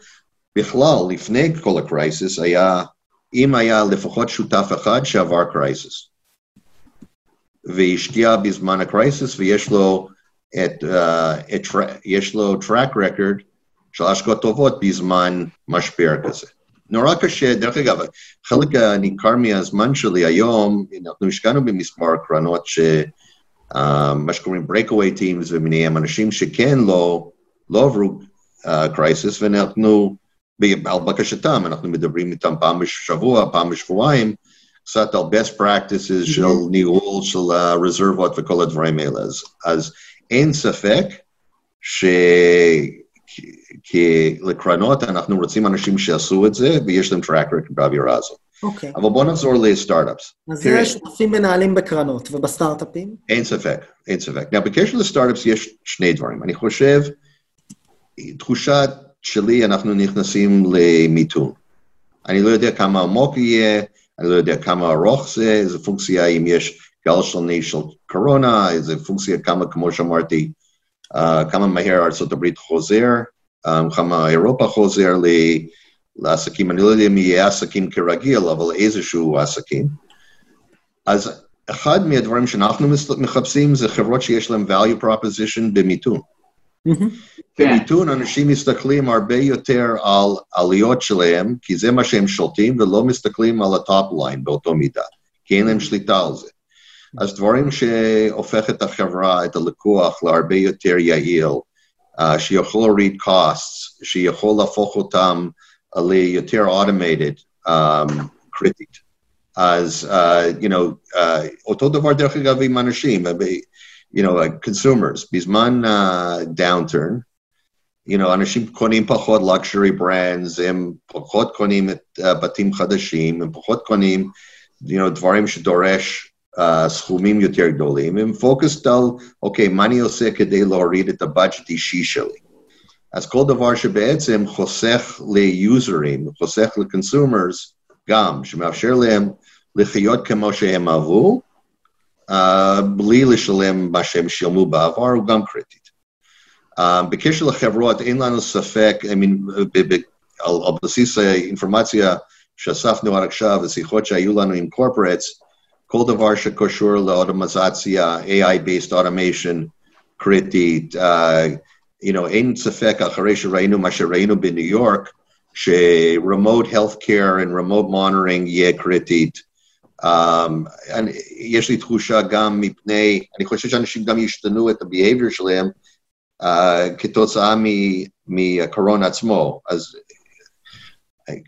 בכלל לפני כל ה crisis היה אם היה לפחות שותף אחד שעבר crisis והשקיע בזמן ה crisis ויש לו את, uh, את יש לו track record של השקעות טובות בזמן משבר כזה. נורא קשה, דרך אגב, חלק ניכר מהזמן שלי היום, אנחנו השקענו במספר קרנות ש... אה, מה שקוראים breakaway teams ומיניהם, אנשים שכן לא, לא עברו קרייסיס, ואנחנו, על בקשתם, אנחנו מדברים איתם פעם בשבוע, פעם בשבועיים, קצת על best practices של ניהול של הרזרבות וכל הדברים האלה. אז, אז אין ספק ש... כי לקרנות אנחנו רוצים אנשים שעשו את זה ויש להם טראק רקד באווירה הזאת. אוקיי. אבל בוא נחזור לסטארט-אפס. אז תראה. זה שותפים מנהלים בקרנות ובסטארט-אפים? אין ספק, אין ספק. Now, בקשר לסטארט-אפס יש שני דברים. אני חושב, תחושה שלי, אנחנו נכנסים למיתון. אני לא יודע כמה עמוק יהיה, אני לא יודע כמה ארוך זה, איזה פונקציה, אם יש גל שני של קורונה, איזה פונקציה, כמה, כמו שאמרתי, כמה מהר ארה"ב חוזר, um, כמה אירופה חוזר ל... לעסקים, אני לא יודע אם יהיה עסקים כרגיל, אבל איזשהו עסקים. אז אחד מהדברים שאנחנו מחפשים זה חברות שיש להן value proposition במיתון. מהמם. כן. במיתון אנשים מסתכלים הרבה יותר על עלויות שלהם, כי זה מה שהם שולטים, ולא מסתכלים על ה top line באותו מידה, כי אין להם שליטה על זה. אז דברים שהופך את החברה, את הלקוח, להרבה יותר יעיל, uh, שיכול להוריד costs, שיכול להפוך אותם ליותר automated, um, קריטית. אז, uh, you know, uh, אותו דבר דרך אגב עם אנשים, you know, like consumers, בזמן uh, downturn, you know, אנשים קונים פחות luxury brands, הם פחות קונים את uh, בתים חדשים, הם פחות קונים, you know, דברים שדורש סכומים יותר גדולים, הם focused על, אוקיי, מה אני עושה כדי להוריד את ה budget אישי שלי. אז כל דבר שבעצם חוסך ל users, חוסך ל consumers, גם, שמאפשר להם לחיות כמו שהם אהבו, uh, בלי לשלם מה שהם שילמו בעבר, הוא גם קריטית. Uh, בקשר לחברות, אין לנו ספק, I mean, ב- ב- על, על בסיס האינפורמציה שאספנו עד עכשיו, ושיחות שהיו לנו עם קורפרטס, כל דבר שקשור לאוטומיזציה, AI-based automation, קריטית, uh, you know, אין ספק אחרי שראינו מה שראינו בניו יורק, ש-remote healthcare and remote monitoring יהיה קריטית. Um, אני, יש לי תחושה גם מפני, אני חושב שאנשים גם ישתנו את ה-behavior שלהם uh, כתוצאה מהקורונה עצמו. אז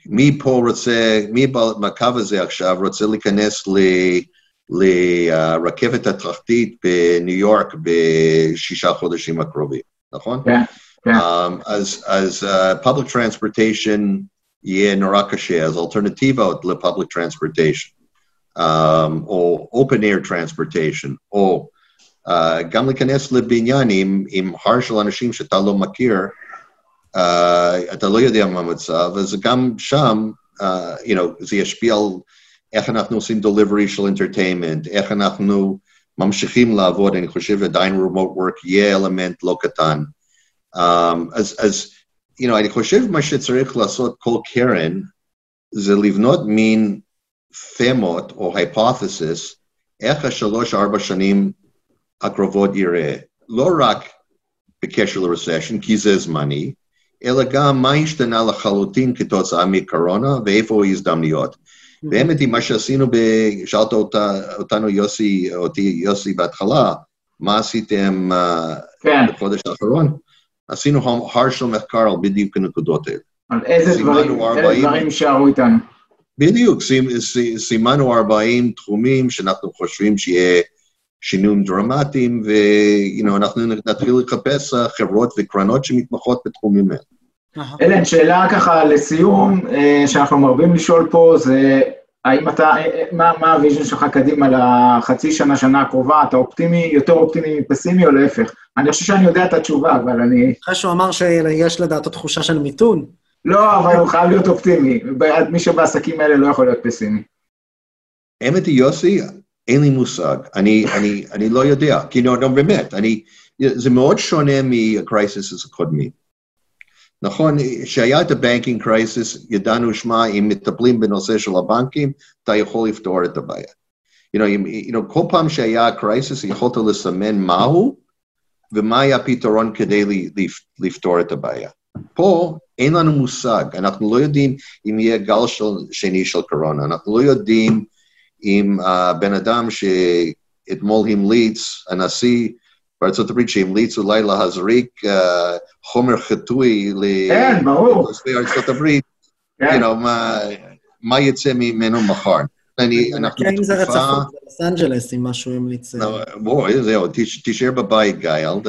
מי פה רוצה, מי בקו הזה עכשיו רוצה להיכנס ל- לרכבת התחתית בניו יורק בשישה חודשים הקרובים, נכון? כן, כן. Um, אז, אז uh, public transportation יהיה נורא קשה, אז אלטרנטיבות ל-public transportation, um, או open air transportation, או uh, גם להיכנס לבניין עם, עם הר של אנשים שאתה לא מכיר, uh, אתה לא יודע מה המצב, אז גם שם, uh, you know, זה ישפיע על איך אנחנו עושים delivery של entertainment, איך אנחנו ממשיכים לעבוד, אני חושב עדיין remote work יהיה אלמנט לא קטן. Um, אז, אז, you know, אני חושב מה שצריך לעשות כל קרן, זה לבנות מין תמות או hypothesis, איך השלוש-ארבע שנים הקרובות ייראה. לא רק בקשר לרסשן, כי זה זמני, אלא גם מה השתנה לחלוטין כתוצאה מקורונה ואיפה ההזדמנויות. באמת, מה שעשינו, ב... שאלת אותה, אותנו יוסי, אותי יוסי בהתחלה, מה עשיתם uh, כן, בחודש האחרון? עשינו הר של מחקר על בדיוק הנקודות האלה. על איזה דברים, איזה 40. דברים יישארו איתנו. בדיוק, סימ- סי- סימנו 40 תחומים שאנחנו חושבים שיהיה שינויים דרמטיים, ואנחנו נתחיל לחפש אה, חברות וקרנות שמתמחות בתחומים האלה. אלן, שאלה ככה לסיום, אה, שאנחנו מרבים לשאול פה, זה האם אתה, אה, אה, מה, מה ה vision שלך קדימה לחצי שנה, שנה הקרובה? אתה אופטימי, יותר אופטימי מפסימי או להפך? אני חושב שאני יודע את התשובה, אבל אני... אחרי שהוא אמר שיש לדעתו תחושה של מיתון, לא, אבל הוא חייב להיות אופטימי. מי שבעסקים האלה לא יכול להיות פסימי. האמת היא, יוסי, אין לי מושג. אני, אני, אני לא יודע. כי לא, לא, באמת, אני, זה מאוד שונה מה crisis הקודמים. נכון, כשהיה את ה banking crisis, ידענו, שמע, אם מטפלים בנושא של הבנקים, אתה יכול לפתור את הבעיה. You know, אם, you know, כל פעם שהיה crisis, יכולת לסמן מהו, ומה היה הפתרון כדי ל- לפ- לפתור את הבעיה. פה, אין לנו מושג, אנחנו לא יודעים אם יהיה גל של, שני של קורונה, אנחנו לא יודעים אם הבן אדם שאתמול המליץ, הנשיא בארצות הברית שהמליץ אולי להזריק uh, חומר חיטוי כן, ברור. לתושבי ארצות הברית, כן. you know, מה, מה יצא ממנו מחר. אני, אנחנו כן, אם זה בתקופה- רצפות בלוס אנג'לס, אם משהו המליץ... לא, בוא, זהו, תישאר בבית, גיא, אל ת...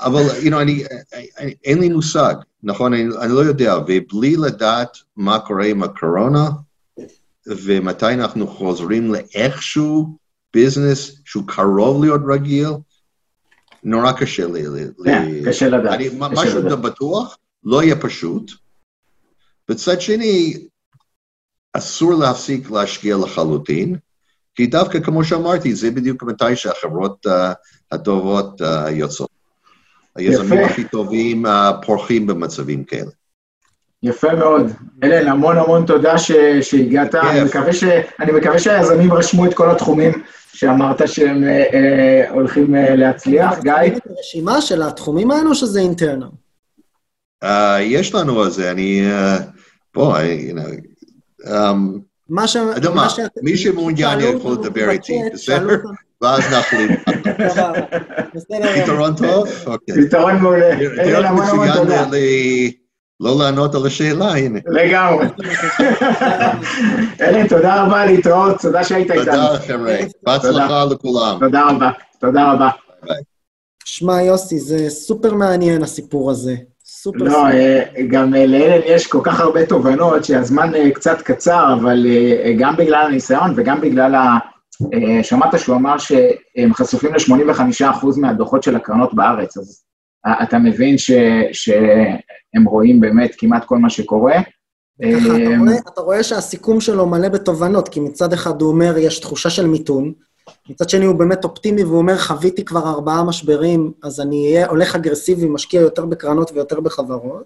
אבל, you know, אני, אני- אין לי מושג, נכון? אני, אני לא יודע, ובלי לדעת מה קורה עם הקורונה, ומתי אנחנו חוזרים לאיכשהו ביזנס שהוא קרוב להיות רגיל, נורא קשה לי. כן, לי- קשה לדעת. אני, קשה משהו לדעת. בטוח, לא יהיה פשוט. בצד שני, אסור להפסיק להשקיע לחלוטין, כי דווקא, כמו שאמרתי, זה בדיוק מתי שהחברות uh, הטובות uh, יוצאות. היזמים. הכי טובים uh, פורחים במצבים כאלה. יפה מאוד. אלן, המון המון תודה ש, שהגעת. אני מקווה, ש, אני מקווה שהיזמים רשמו את כל התחומים שאמרת שהם אה, אה, הולכים אה, להצליח. גיא? את הרשימה של התחומים האלו, שזה אינטרנל? Uh, יש לנו על זה, אני... Uh, בוא, I- you know, um, מה ש... אתה יודע מה, מי שמעוניין יכול לדבר איתי, בסדר? ואז נחליט. פתרון טוב? אוקיי. פתרון מעולה. תראה, המון המון מצוין לא לענות על השאלה, הנה. לגמרי. אלן, תודה רבה, להתראות, תודה שהיית איתנו. תודה, חבר'ה. בהצלחה לכולם. תודה רבה. תודה רבה. שמע, יוסי, זה סופר מעניין הסיפור הזה. סופר לא, סופר. אה, גם אה, לאלן יש כל כך הרבה תובנות שהזמן אה, קצת קצר, אבל גם בגלל הניסיון וגם בגלל ה... שמעת שהוא אמר שהם חשופים ל-85% מהדוחות של הקרנות בארץ, אז אתה מבין ש, שהם רואים באמת כמעט כל מה שקורה. ככה, אתה אה, רואה- אתה רואה שהסיכום שלו מלא בתובנות, כי מצד אחד הוא אומר, יש תחושה של מיתון, מצד שני הוא באמת אופטימי והוא אומר, חוויתי כבר ארבעה משברים, אז אני אהיה הולך אגרסיבי, משקיע יותר בקרנות ויותר בחברות.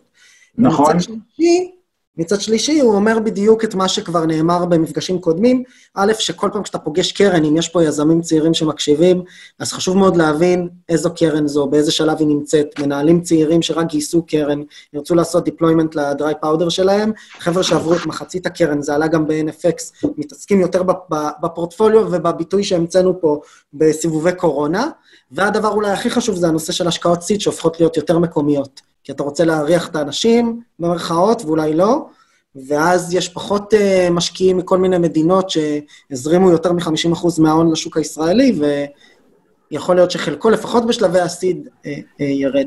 נכון. מצד שלישי, מצד שלישי, הוא אומר בדיוק את מה שכבר נאמר במפגשים קודמים. א', שכל פעם כשאתה פוגש קרן, אם יש פה יזמים צעירים שמקשיבים, אז חשוב מאוד להבין איזו קרן זו, באיזה שלב היא נמצאת. מנהלים צעירים שרק גייסו קרן, ירצו לעשות deployment לדרי פאודר שלהם, חבר'ה שעברו את מחצית הקרן, זה עלה גם ב-NFX, מתעסקים יותר בפ- בפורטפוליו ובביטוי שהמצאנו פה בסיבובי קורונה. והדבר אולי הכי חשוב זה הנושא של השקעות סיד שהופכות להיות יותר מקומיות. כי אתה רוצה להריח את האנשים, במרכאות, ואולי לא, ואז יש פחות uh, משקיעים מכל מיני מדינות שהזרימו יותר מ-50% מההון לשוק הישראלי, ויכול להיות שחלקו, לפחות בשלבי הסיד, uh, uh, ירד.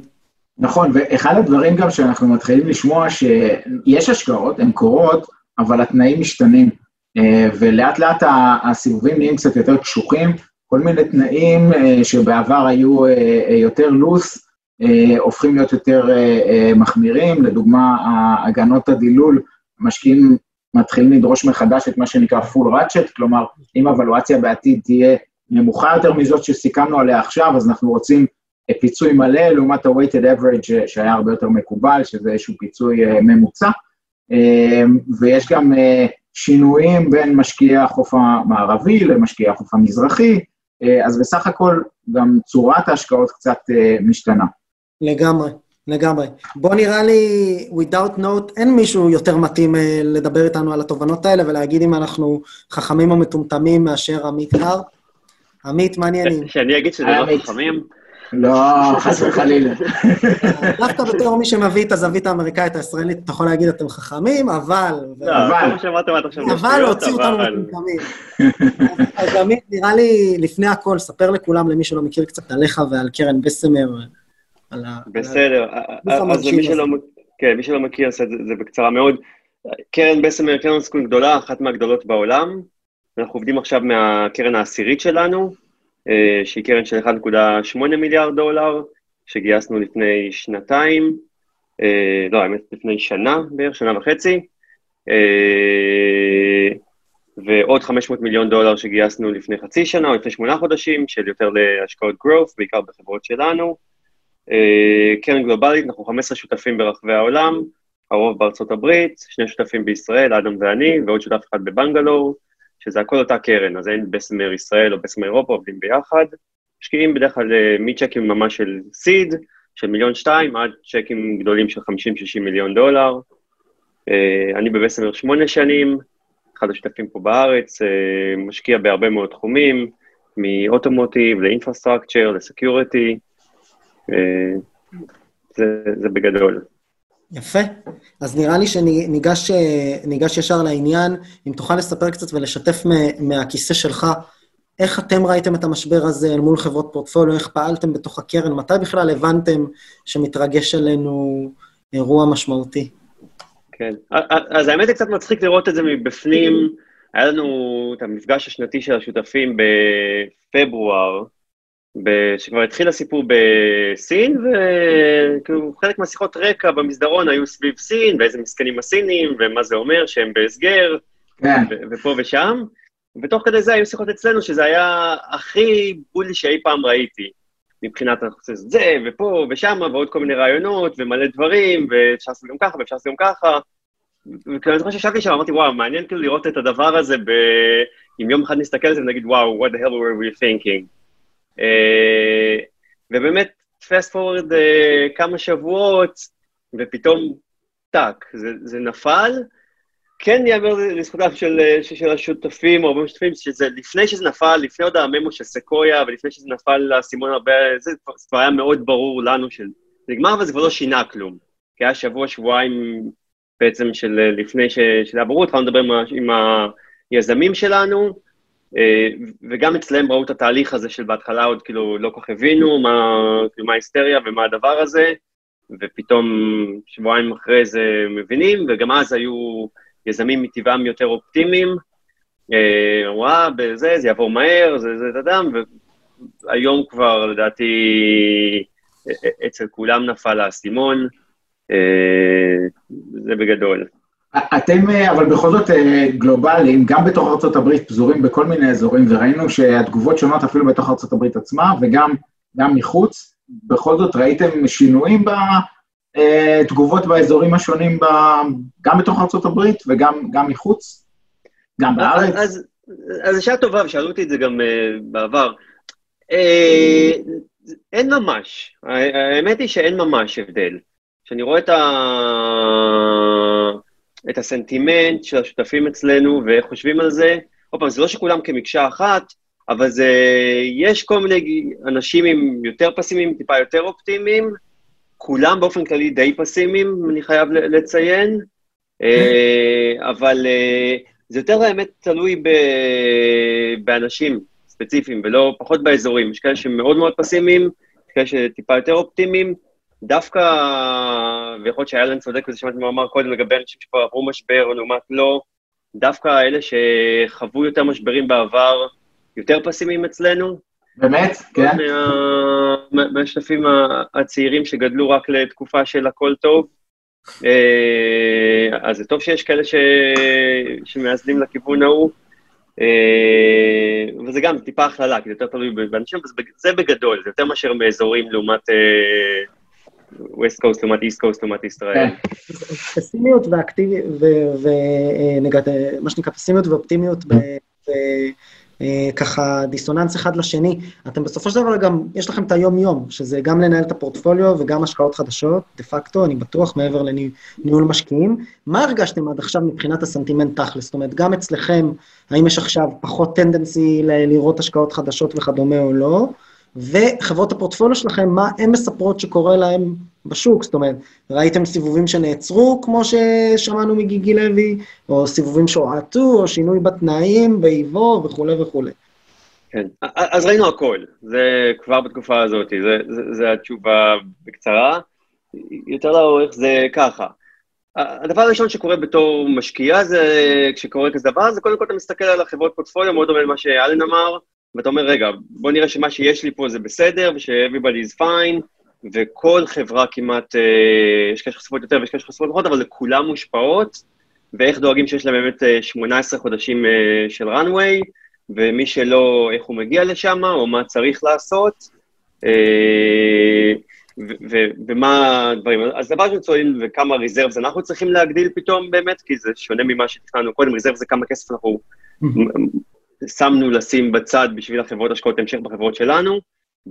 נכון, ואחד הדברים גם שאנחנו מתחילים לשמוע, שיש השקעות, הן קורות, אבל התנאים משתנים, אה, ולאט לאט הסיבובים נהיים קצת יותר קשוחים, כל מיני תנאים שבעבר היו יותר לוס, הופכים להיות יותר אה, אה, מחמירים, לדוגמה, הגנות הדילול, המשקיעים מתחילים לדרוש מחדש את מה שנקרא full ratchet, כלומר, אם הוולואציה בעתיד תהיה נמוכה יותר מזאת שסיכמנו עליה עכשיו, אז אנחנו רוצים אה, פיצוי מלא לעומת ה-weighted average אה, שהיה הרבה יותר מקובל, שזה איזשהו פיצוי אה, ממוצע. אה, ויש גם אה, שינויים בין משקיעי החוף המערבי למשקיעי החוף המזרחי, אה, אז בסך הכל גם צורת ההשקעות קצת אה, משתנה. לגמרי, לגמרי. בוא נראה לי, without note, אין מישהו יותר מתאים אה, לדבר איתנו על התובנות האלה ולהגיד אם אנחנו חכמים או מטומטמים מאשר עמית הר. עמית, מה העניינים? שאני אגיד שזה לא. חכמים? לא, חס וחלילה. דווקא בתור מי שמביא את הזווית האמריקאית הישראלית, אתה יכול להגיד אתם חכמים, אבל... לא, אבל- זה אבל שטויות, להוציא אותנו אבל- מטומטמים. אז עמית, נראה לי, לפני הכל, ספר לכולם, למי שלא מכיר קצת עליך ועל קרן בסמר, על ה... בסדר, אז למי. שלא, כן, מי שלא מכיר, זה, זה בקצרה מאוד. קרן בסמר, קרן סקול גדולה, אחת מהגדולות בעולם. אנחנו עובדים עכשיו מהקרן העשירית שלנו, אה, שהיא קרן של 1.8 מיליארד דולר, שגייסנו לפני שנתיים, אה, לא, האמת, לפני שנה בערך, שנה וחצי, אה, ועוד 500 מיליון דולר שגייסנו לפני חצי שנה או לפני שמונה חודשים, של יותר להשקעות growth, בעיקר בחברות שלנו. אה, קרן גלובלית, אנחנו 15 שותפים ברחבי העולם, הרוב בארצות הברית, שני שותפים בישראל, אדם ואני, ועוד שותף אחד בבנגלור, שזה הכל אותה קרן, אז אין בסמר ישראל או בסמר אירופה, עובדים ביחד. משקיעים בדרך כלל אה, מצ'קים ממש של סיד, של מיליון שתיים עד צ'קים גדולים של 50-60 מיליון דולר. אה, אני בבסמר שמונה שנים, אחד השותפים פה בארץ, משקיע בהרבה מאוד תחומים, מאוטומוטיב לאינפרסטרקצ'ר, לסקיוריטי, זה, זה בגדול. יפה. אז נראה לי שניגש ישר לעניין. אם תוכל לספר קצת ולשתף מהכיסא שלך, איך אתם ראיתם את המשבר הזה אל מול חברות פורטפוליו, איך פעלתם בתוך הקרן, מתי בכלל הבנתם שמתרגש עלינו אירוע משמעותי? כן, אז האמת היא קצת מצחיק לראות את זה מבפנים. היה לנו את המפגש השנתי של השותפים בפברואר, שכבר התחיל הסיפור בסין, וכאילו חלק מהשיחות רקע במסדרון היו סביב סין, ואיזה מסכנים הסינים, ומה זה אומר שהם בהסגר, כן. ופה ושם. ותוך כדי זה היו שיחות אצלנו, שזה היה הכי בולי שאי פעם ראיתי, מבחינת אנחנו עושים את זה, ופה ושם, ועוד כל מיני רעיונות, ומלא דברים, ואפשר לעשות גם ככה, ואפשר לעשות גם ככה. וכאילו, אני זוכר שישבתי שם, אמרתי, וואו, מעניין כאילו לראות את הדבר הזה, ב... אם יום אחד נסתכל על זה ונגיד, וואו, what the hell were we thinking? Uh, ובאמת, fast forward uh, כמה שבועות, ופתאום, טאק, זה, זה נפל, כן ייאמר לזכותם של, של, של השותפים, או הרבה משותפים, שזה לפני שזה נפל, לפני עוד הממו של סקויה, ולפני שזה נפל לאסימון הרבה, זה כבר היה מאוד ברור לנו של... נגמר, אבל זה כבר לא שינה כלום. כי היה שבוע, שבועיים בעצם של לפני שזה היה ברור, התחלנו לדבר עם, עם היזמים שלנו, אה, וגם אצלם ראו את התהליך הזה של בהתחלה עוד כאילו לא כל כך הבינו מה, כאילו, מה ההיסטריה ומה הדבר הזה, ופתאום שבועיים אחרי זה מבינים, וגם אז היו... יזמים מטבעם יותר אופטימיים, אה, וואה, בזה, זה יעבור מהר, זה, זה, זה אדם, והיום כבר, לדעתי, אצל כולם נפל האסימון, אה, זה בגדול. אתם, אה, אבל בכל זאת גלובליים, גם בתוך ארה"ב פזורים בכל מיני אזורים, וראינו שהתגובות שונות אפילו בתוך ארה"ב עצמה, וגם מחוץ. בכל זאת ראיתם שינויים ב... אה, באזורים השונים, ב, גם בתוך ארה"ב וגם מחוץ, גם בארץ. אז, אז זו שאלה טובה, ושאלו אותי את זה גם uh, בעבר. Uh, אין ממש, האמת היא שאין ממש הבדל. כשאני רואה את, ה... את הסנטימנט של השותפים אצלנו ואיך חושבים על זה, עוד פעם, זה לא שכולם כמקשה אחת, אבל זה, יש כל מיני אנשים עם יותר פסימיים, טיפה יותר אופטימיים, כולם באופן כללי די פסימיים, אני חייב לציין, אה, אבל אה, זה יותר האמת תלוי באנשים ספציפיים, ולא פחות באזורים. יש כאלה שמאוד מאוד פסימיים, יש כאלה שטיפה יותר אופטימיים. דווקא, ויכול להיות שאיילן צודק בזה שמעתי מה אמר קודם לגבי אנשים שכבר עברו משבר, לעומת לא, דווקא אלה שחוו יותר משברים בעבר, יותר פסימיים אצלנו, באמת? כן. מהשותפים הצעירים שגדלו רק לתקופה של הכל טוב. אה, אז זה טוב שיש כאלה ש... שמאזנים לכיוון ההוא. אה, וזה גם טיפה הכללה, כי זה יותר תלוי באנשים, זה בגדול, זה יותר מאשר מאזורים לעומת ווסט קוסט לעומת איסט קוסט לעומת ישראל. כן. פסימיות ואקטיביות, ומה שנקרא פסימיות ואופטימיות אה, ככה דיסוננס אחד לשני. אתם בסופו של דבר גם, יש לכם את היום-יום, שזה גם לנהל את הפורטפוליו וגם השקעות חדשות, דה פקטו, אני בטוח, מעבר לניהול משקיעים. מה הרגשתם עד עכשיו מבחינת הסנטימנט תכלס? זאת אומרת, גם אצלכם, האם יש עכשיו פחות טנדנסי לראות השקעות חדשות וכדומה או לא? וחברות הפורטפוליו שלכם, מה הן מספרות שקורה להן בשוק? זאת אומרת, ראיתם סיבובים שנעצרו, כמו ששמענו מגיגי לוי, או סיבובים שהועטו, או שינוי בתנאים, באיבור וכולי וכולי. כן, אז ראינו הכל, זה כבר בתקופה הזאת, זה, זה, זה התשובה בקצרה. יותר לאורך זה ככה. הדבר הראשון שקורה בתור משקיע זה, כשקורה כזה דבר, זה קודם כל אתה מסתכל על החברות פורטפוליו, מאוד דומה למה שאלן אמר, ואתה אומר, רגע, בוא נראה שמה שיש לי פה זה בסדר, וש-everybody is fine, וכל חברה כמעט, אה, יש כאלה שחשפות יותר ויש כאלה שחשפות פחות, אבל לכולם מושפעות, ואיך דואגים שיש להם באמת 18 אה, חודשים אה, של runway, ומי שלא, איך הוא מגיע לשם, או מה צריך לעשות, אה, ומה הדברים. אז דבר ראשון צועדים וכמה ריזרבס אנחנו צריכים להגדיל פתאום באמת, כי זה שונה ממה שתכננו קודם, ריזרב זה כמה כסף אנחנו שמנו לשים בצד בשביל החברות השקעות המשך בחברות שלנו,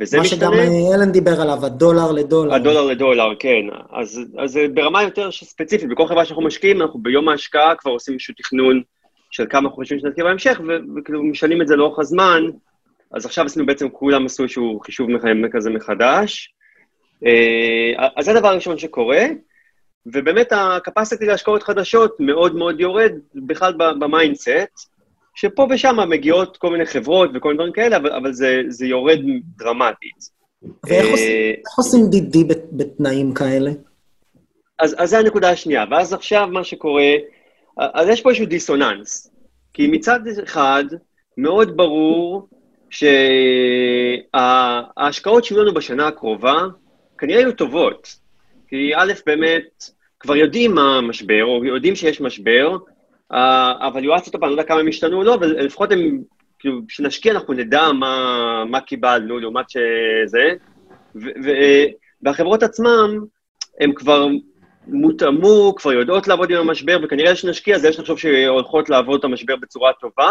וזה מה משתנה. שגם אה, אלן דיבר עליו, הדולר לדולר. הדולר לדולר, כן. אז, אז זה ברמה יותר ספציפית, בכל חברה שאנחנו משקיעים, אנחנו ביום ההשקעה כבר עושים איזשהו תכנון של כמה אנחנו חושבים שנתקיע בהמשך, וכאילו משנים את זה לאורך הזמן. אז עכשיו עשינו בעצם, כולם עשו איזשהו חישוב כזה מחדש. אה, אז זה הדבר הראשון שקורה, ובאמת ה-capacity להשקעות חדשות מאוד מאוד יורד בכלל ב mindset, שפה ושם מגיעות כל מיני חברות וכל מיני דברים כאלה, אבל, אבל זה, זה יורד דרמטית. ואיך אה, עושים- DD בת- בתנאים כאלה? אז, אז זה הנקודה השנייה. ואז עכשיו מה שקורה, אז יש פה איזשהו דיסוננס. כי מצד אחד, מאוד ברור שההשקעות שיהיו לנו בשנה הקרובה כנראה יהיו טובות. כי א', באמת, כבר יודעים מה המשבר, או יודעים שיש משבר, אה, אבל יועצת אותם, אני לא יודע כמה הם השתנו או לא, אבל לפחות הם, כאילו, כשנשקיע אנחנו נדע מה, מה קיבלנו לעומת שזה, ו- והחברות עצמן, הן כבר מותאמו, כבר יודעות לעבוד עם המשבר, וכנראה שנשקיע, אז יש לחשוב שהולכות לעבוד את המשבר בצורה טובה,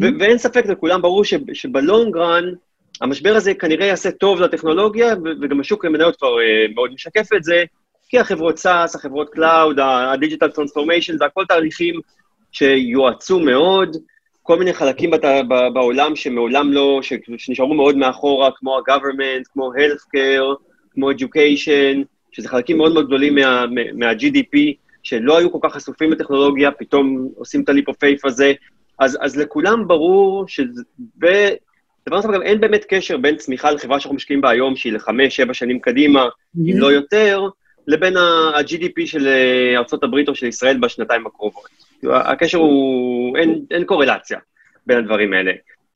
ו- ואין ספק, לכולם ברור ש- שבלונגרן, המשבר הזה כנראה יעשה טוב לטכנולוגיה, ו- וגם השוק למניות כבר uh, מאוד משקף את זה, כי החברות SaaS, החברות Cloud, ה-Digital Transformation, זה הכל תהליכים שיועצו מאוד, כל מיני חלקים בת, ב- בעולם שמעולם לא, ש- שנשארו מאוד מאחורה, כמו ה-government, כמו healthcare, כמו education, שזה חלקים מאוד מאוד גדולים מה, מה- מה-GDP, שלא היו כל כך חשופים לטכנולוגיה, פתאום עושים את ה-leap of faith הזה. אז, אז לכולם ברור שזה... ו- דבר נוסף, גם אין באמת קשר בין צמיחה לחברה שאנחנו משקיעים בה היום, שהיא לחמש, שבע שנים קדימה, אם לא יותר, לבין ה-GDP של אה, ארה"ב או של ישראל בשנתיים הקרובות. כאילו, הקשר הוא... אין, אין קורלציה בין הדברים האלה.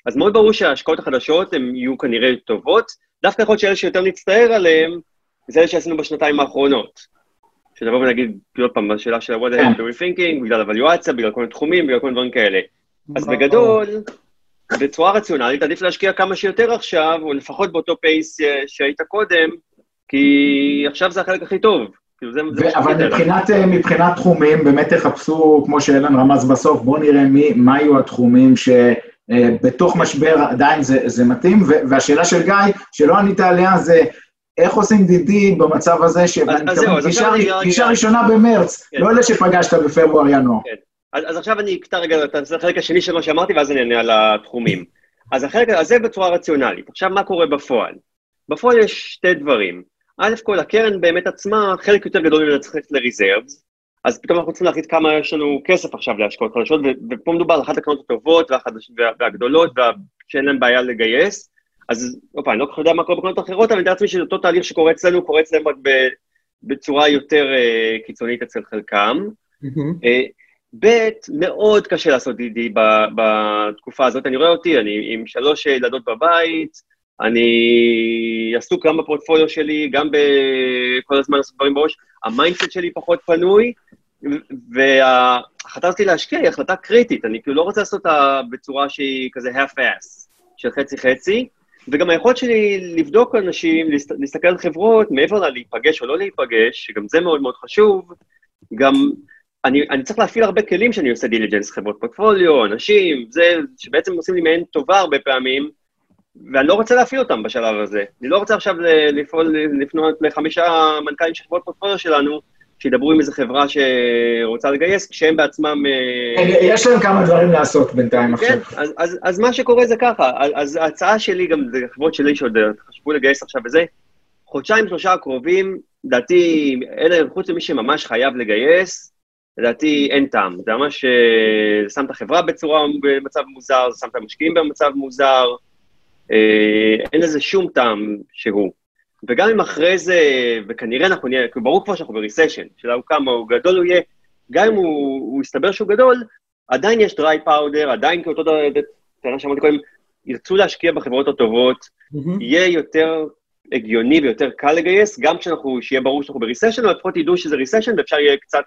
אז מאוד ברור שההשקעות החדשות הן יהיו כנראה טובות, דווקא יכול להיות שאלה שיותר נצטער עליהן, זה אלה שעשינו בשנתיים האחרונות. שנבוא ונגיד, עוד פעם, בשאלה של ה-what the hell do we thinking, בגלל הוואליואציה, בגלל כל מיני תחומים, בגלל כל מיני דברים כאלה. אז בגדול, בצורה רציונלית, עדיף להשקיע כמה שיותר עכשיו, או לפחות באותו פייס אה, שהיית קודם, כי עכשיו זה החלק הכי טוב. כאילו אבל. מבחינת, אה, מבחינת תחומים, באמת תחפשו, כמו שאלן רמז בסוף, בואו נראה מי, מה יהיו התחומים שבתוך משבר עדיין זה, זה מתאים, והשאלה של גיא, שלא ענית עליה, זה איך עושים דידי במצב הזה, שאתה אז זהו, אז פגישה עכשיו אני רק- פגישה ראשונה במרץ, כן. לא אלה שפגשת בפברואר-ינואר. אז, אז עכשיו אני אקטע רגע את החלק השני של מה שאמרתי, ואז אני אענה על התחומים. אז החלק הזה בצורה רציונלית. עכשיו, מה קורה בפועל? בפועל יש שתי דברים. א' כל, הקרן באמת עצמה, חלק יותר גדול ממנה צריך ללכת לריזרבס, אז פתאום אנחנו רוצים להחליט כמה יש לנו כסף עכשיו להשקעות חדשות, ופה מדובר על אחת הקרנות הטובות והגדולות, וה, שאין להן בעיה לגייס. אז, אופה, אני לא כל כך יודע מה קורה בקרנות אחרות, אבל אני מתאר לעצמי שאותו תהליך שקורה אצלנו, קורה אצלם רק ב- בצורה יותר אה, קיצונית אצל חלקם. אה, ב', מאוד קשה לעשות ב- בתקופה הזאת. אני רואה אותי, אני עם שלוש ילדות בבית, אני עסוק גם בפורטפוליו שלי, גם בכל הזמן לעשות דברים בראש. ה mindset שלי פחות פנוי, וההחלטה הזאת להשקיע היא החלטה קריטית. אני כאילו לא רוצה לעשות אותה בצורה שהיא כזה half-ass, של חצי-חצי. וגם היכולת שלי לבדוק אנשים, להסת- להסתכל על חברות, מעבר ללהיפגש או לא להיפגש, שגם זה מאוד מאוד חשוב, גם אני, אני צריך להפעיל הרבה כלים כשאני עושה diligence, חברות פורטפוליו, אנשים, זה, שבעצם עושים לי מעין טובה הרבה פעמים, ואני לא רוצה להפעיל אותם בשלב הזה. אני לא רוצה עכשיו לפעול, לפנות לחמישה מנכ"לים של חברות פורטפוליו שלנו, שידברו עם איזו חברה שרוצה לגייס, כשהם בעצמם... אה, יש להם כמה דברים לעשות בינתיים כן, עכשיו. אז, אז, אז מה שקורה זה ככה, אז, ההצעה שלי, גם זה חברות שלי שעוד חשבו לגייס עכשיו וזה, חודשיים, שלושה הקרובים, לדעתי, אלה, חוץ ממי שממש חייב לגייס, לדעתי אין טעם. זה ממש אה, שם את החברה בצורה, במצב מוזר, זה שם את המשקיעים במצב מוזר, אה, אין לזה שום טעם שהוא. וגם אם אחרי זה, וכנראה אנחנו נהיה, כי ברור כבר שאנחנו בריסשן, שאלה הוא כמה הוא גדול הוא יהיה, גם אם הוא, הוא יסתבר שהוא גדול, עדיין יש דריי פאודר, עדיין כאותו טענה שאמרתי קודם, ירצו להשקיע בחברות הטובות, מהמם. יהיה יותר הגיוני ויותר קל לגייס, גם כשאנחנו, שיהיה ברור שאנחנו בריסשן, אבל לפחות ידעו שזה ריסשן, ואפשר יהיה קצת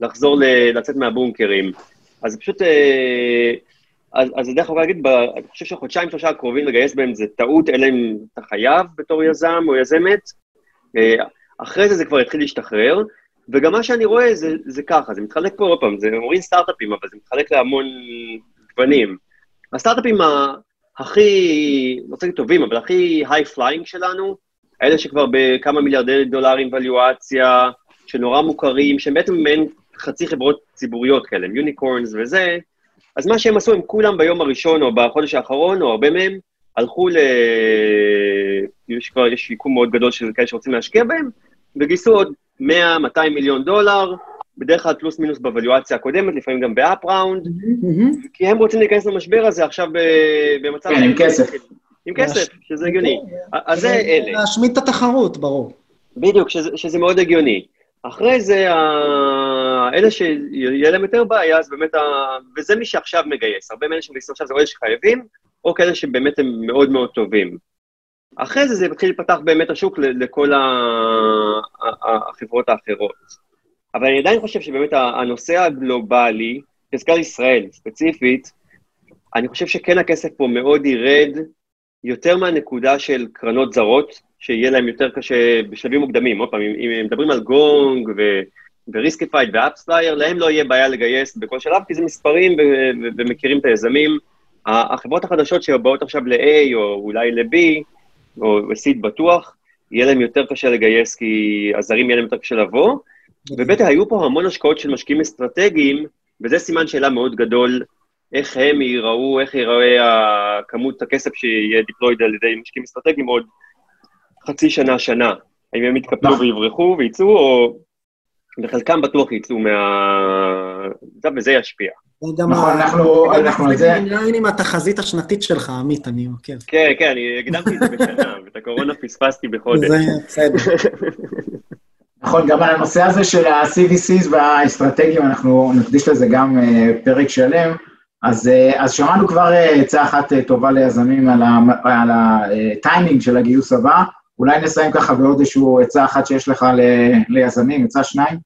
לחזור ל- לצאת מהבונקרים. אז פשוט, אה, אז, אז דרך אגב להגיד, אני חושב שהחודשיים, שלושה הקרובים לגייס בהם זה טעות, אלא אם אתה חייב בתור יזם או יזמת. אה, אחרי זה זה כבר יתחיל להשתחרר, וגם מה שאני רואה זה, זה ככה, זה מתחלק פה עוד פעם, זה אומרים סטארט-אפים, אבל זה מתחלק להמון גוונים. הסטארט-אפים הכי, לא להגיד טובים, אבל הכי high flying שלנו, אלה שכבר בכמה מיליארדי דולרים valuation, שנורא מוכרים, שהם בעצם מעין חצי חברות ציבוריות כאלה, יוניקורנס וזה, אז מה שהם עשו, הם כולם ביום הראשון או בחודש האחרון, או הרבה מהם, הלכו ל... יש כבר, יש שיקום מאוד גדול של כאלה שרוצים להשקיע בהם, וגייסו עוד 100-200 מיליון דולר, בדרך כלל פלוס מינוס בוולואציה הקודמת, לפעמים גם באפ ראונד, כי הם רוצים להיכנס למשבר הזה עכשיו במצב... כן, עם כסף. עם כסף, שזה הגיוני. אז זה אלה. להשמיט את התחרות, ברור. בדיוק, שזה, שזה מאוד הגיוני. אחרי זה. אלה שיהיה להם יותר בעיה, אז באמת, ה... וזה מי שעכשיו מגייס. הרבה מאלה שמגייסים עכשיו זה או אלה שחייבים, או כאלה שבאמת הם מאוד מאוד טובים. אחרי זה זה מתחיל לפתח באמת השוק לכל החברות האחרות. אבל אני עדיין חושב שבאמת הנושא הגלובלי, חזקה ישראל ספציפית, אני חושב שכן הכסף פה מאוד ירד יותר מהנקודה של קרנות זרות, שיהיה להם יותר קשה בשלבים מוקדמים. עוד פעם, אם מדברים על גונג ו... ו Riskified ו AppsFlyer, להם לא יהיה בעיה לגייס בכל שלב, כי זה מספרים ומכירים את היזמים. החברות החדשות שבאות עכשיו ל-A או אולי ל-B, או ל-C בטוח, יהיה להם יותר קשה לגייס, כי הזרים יהיה להם יותר קשה לבוא. ובטח היו פה המון השקעות של משקיעים אסטרטגיים, וזה סימן שאלה מאוד גדול, איך הם ייראו, איך ייראה כמות הכסף שיהיה דיפלויד על ידי משקיעים אסטרטגיים עוד חצי שנה, שנה. האם הם יתקפלו נכון. ויברחו ויצאו, או... וחלקם בטוח יצאו מה... וזה ישפיע. נכון, אנחנו- אנחנו על זה- עניין עם התחזית השנתית שלך, עמית, אני עוקב. כן, כן, אני הקדמתי את זה בשנה, ואת הקורונה פספסתי בחודש. זה בסדר. נכון, גם על הנושא הזה של ה-CVCs והאסטרטגיים, אנחנו נקדיש לזה גם אה, פרק שלם. אז, אה, אז שמענו כבר אה, עצה אחת טובה ליזמים על הטיימינג של הגיוס הבא. אולי נסיים ככה בעוד איזשהו עצה אחת שיש לך ל- ליזמים, עצה שניים?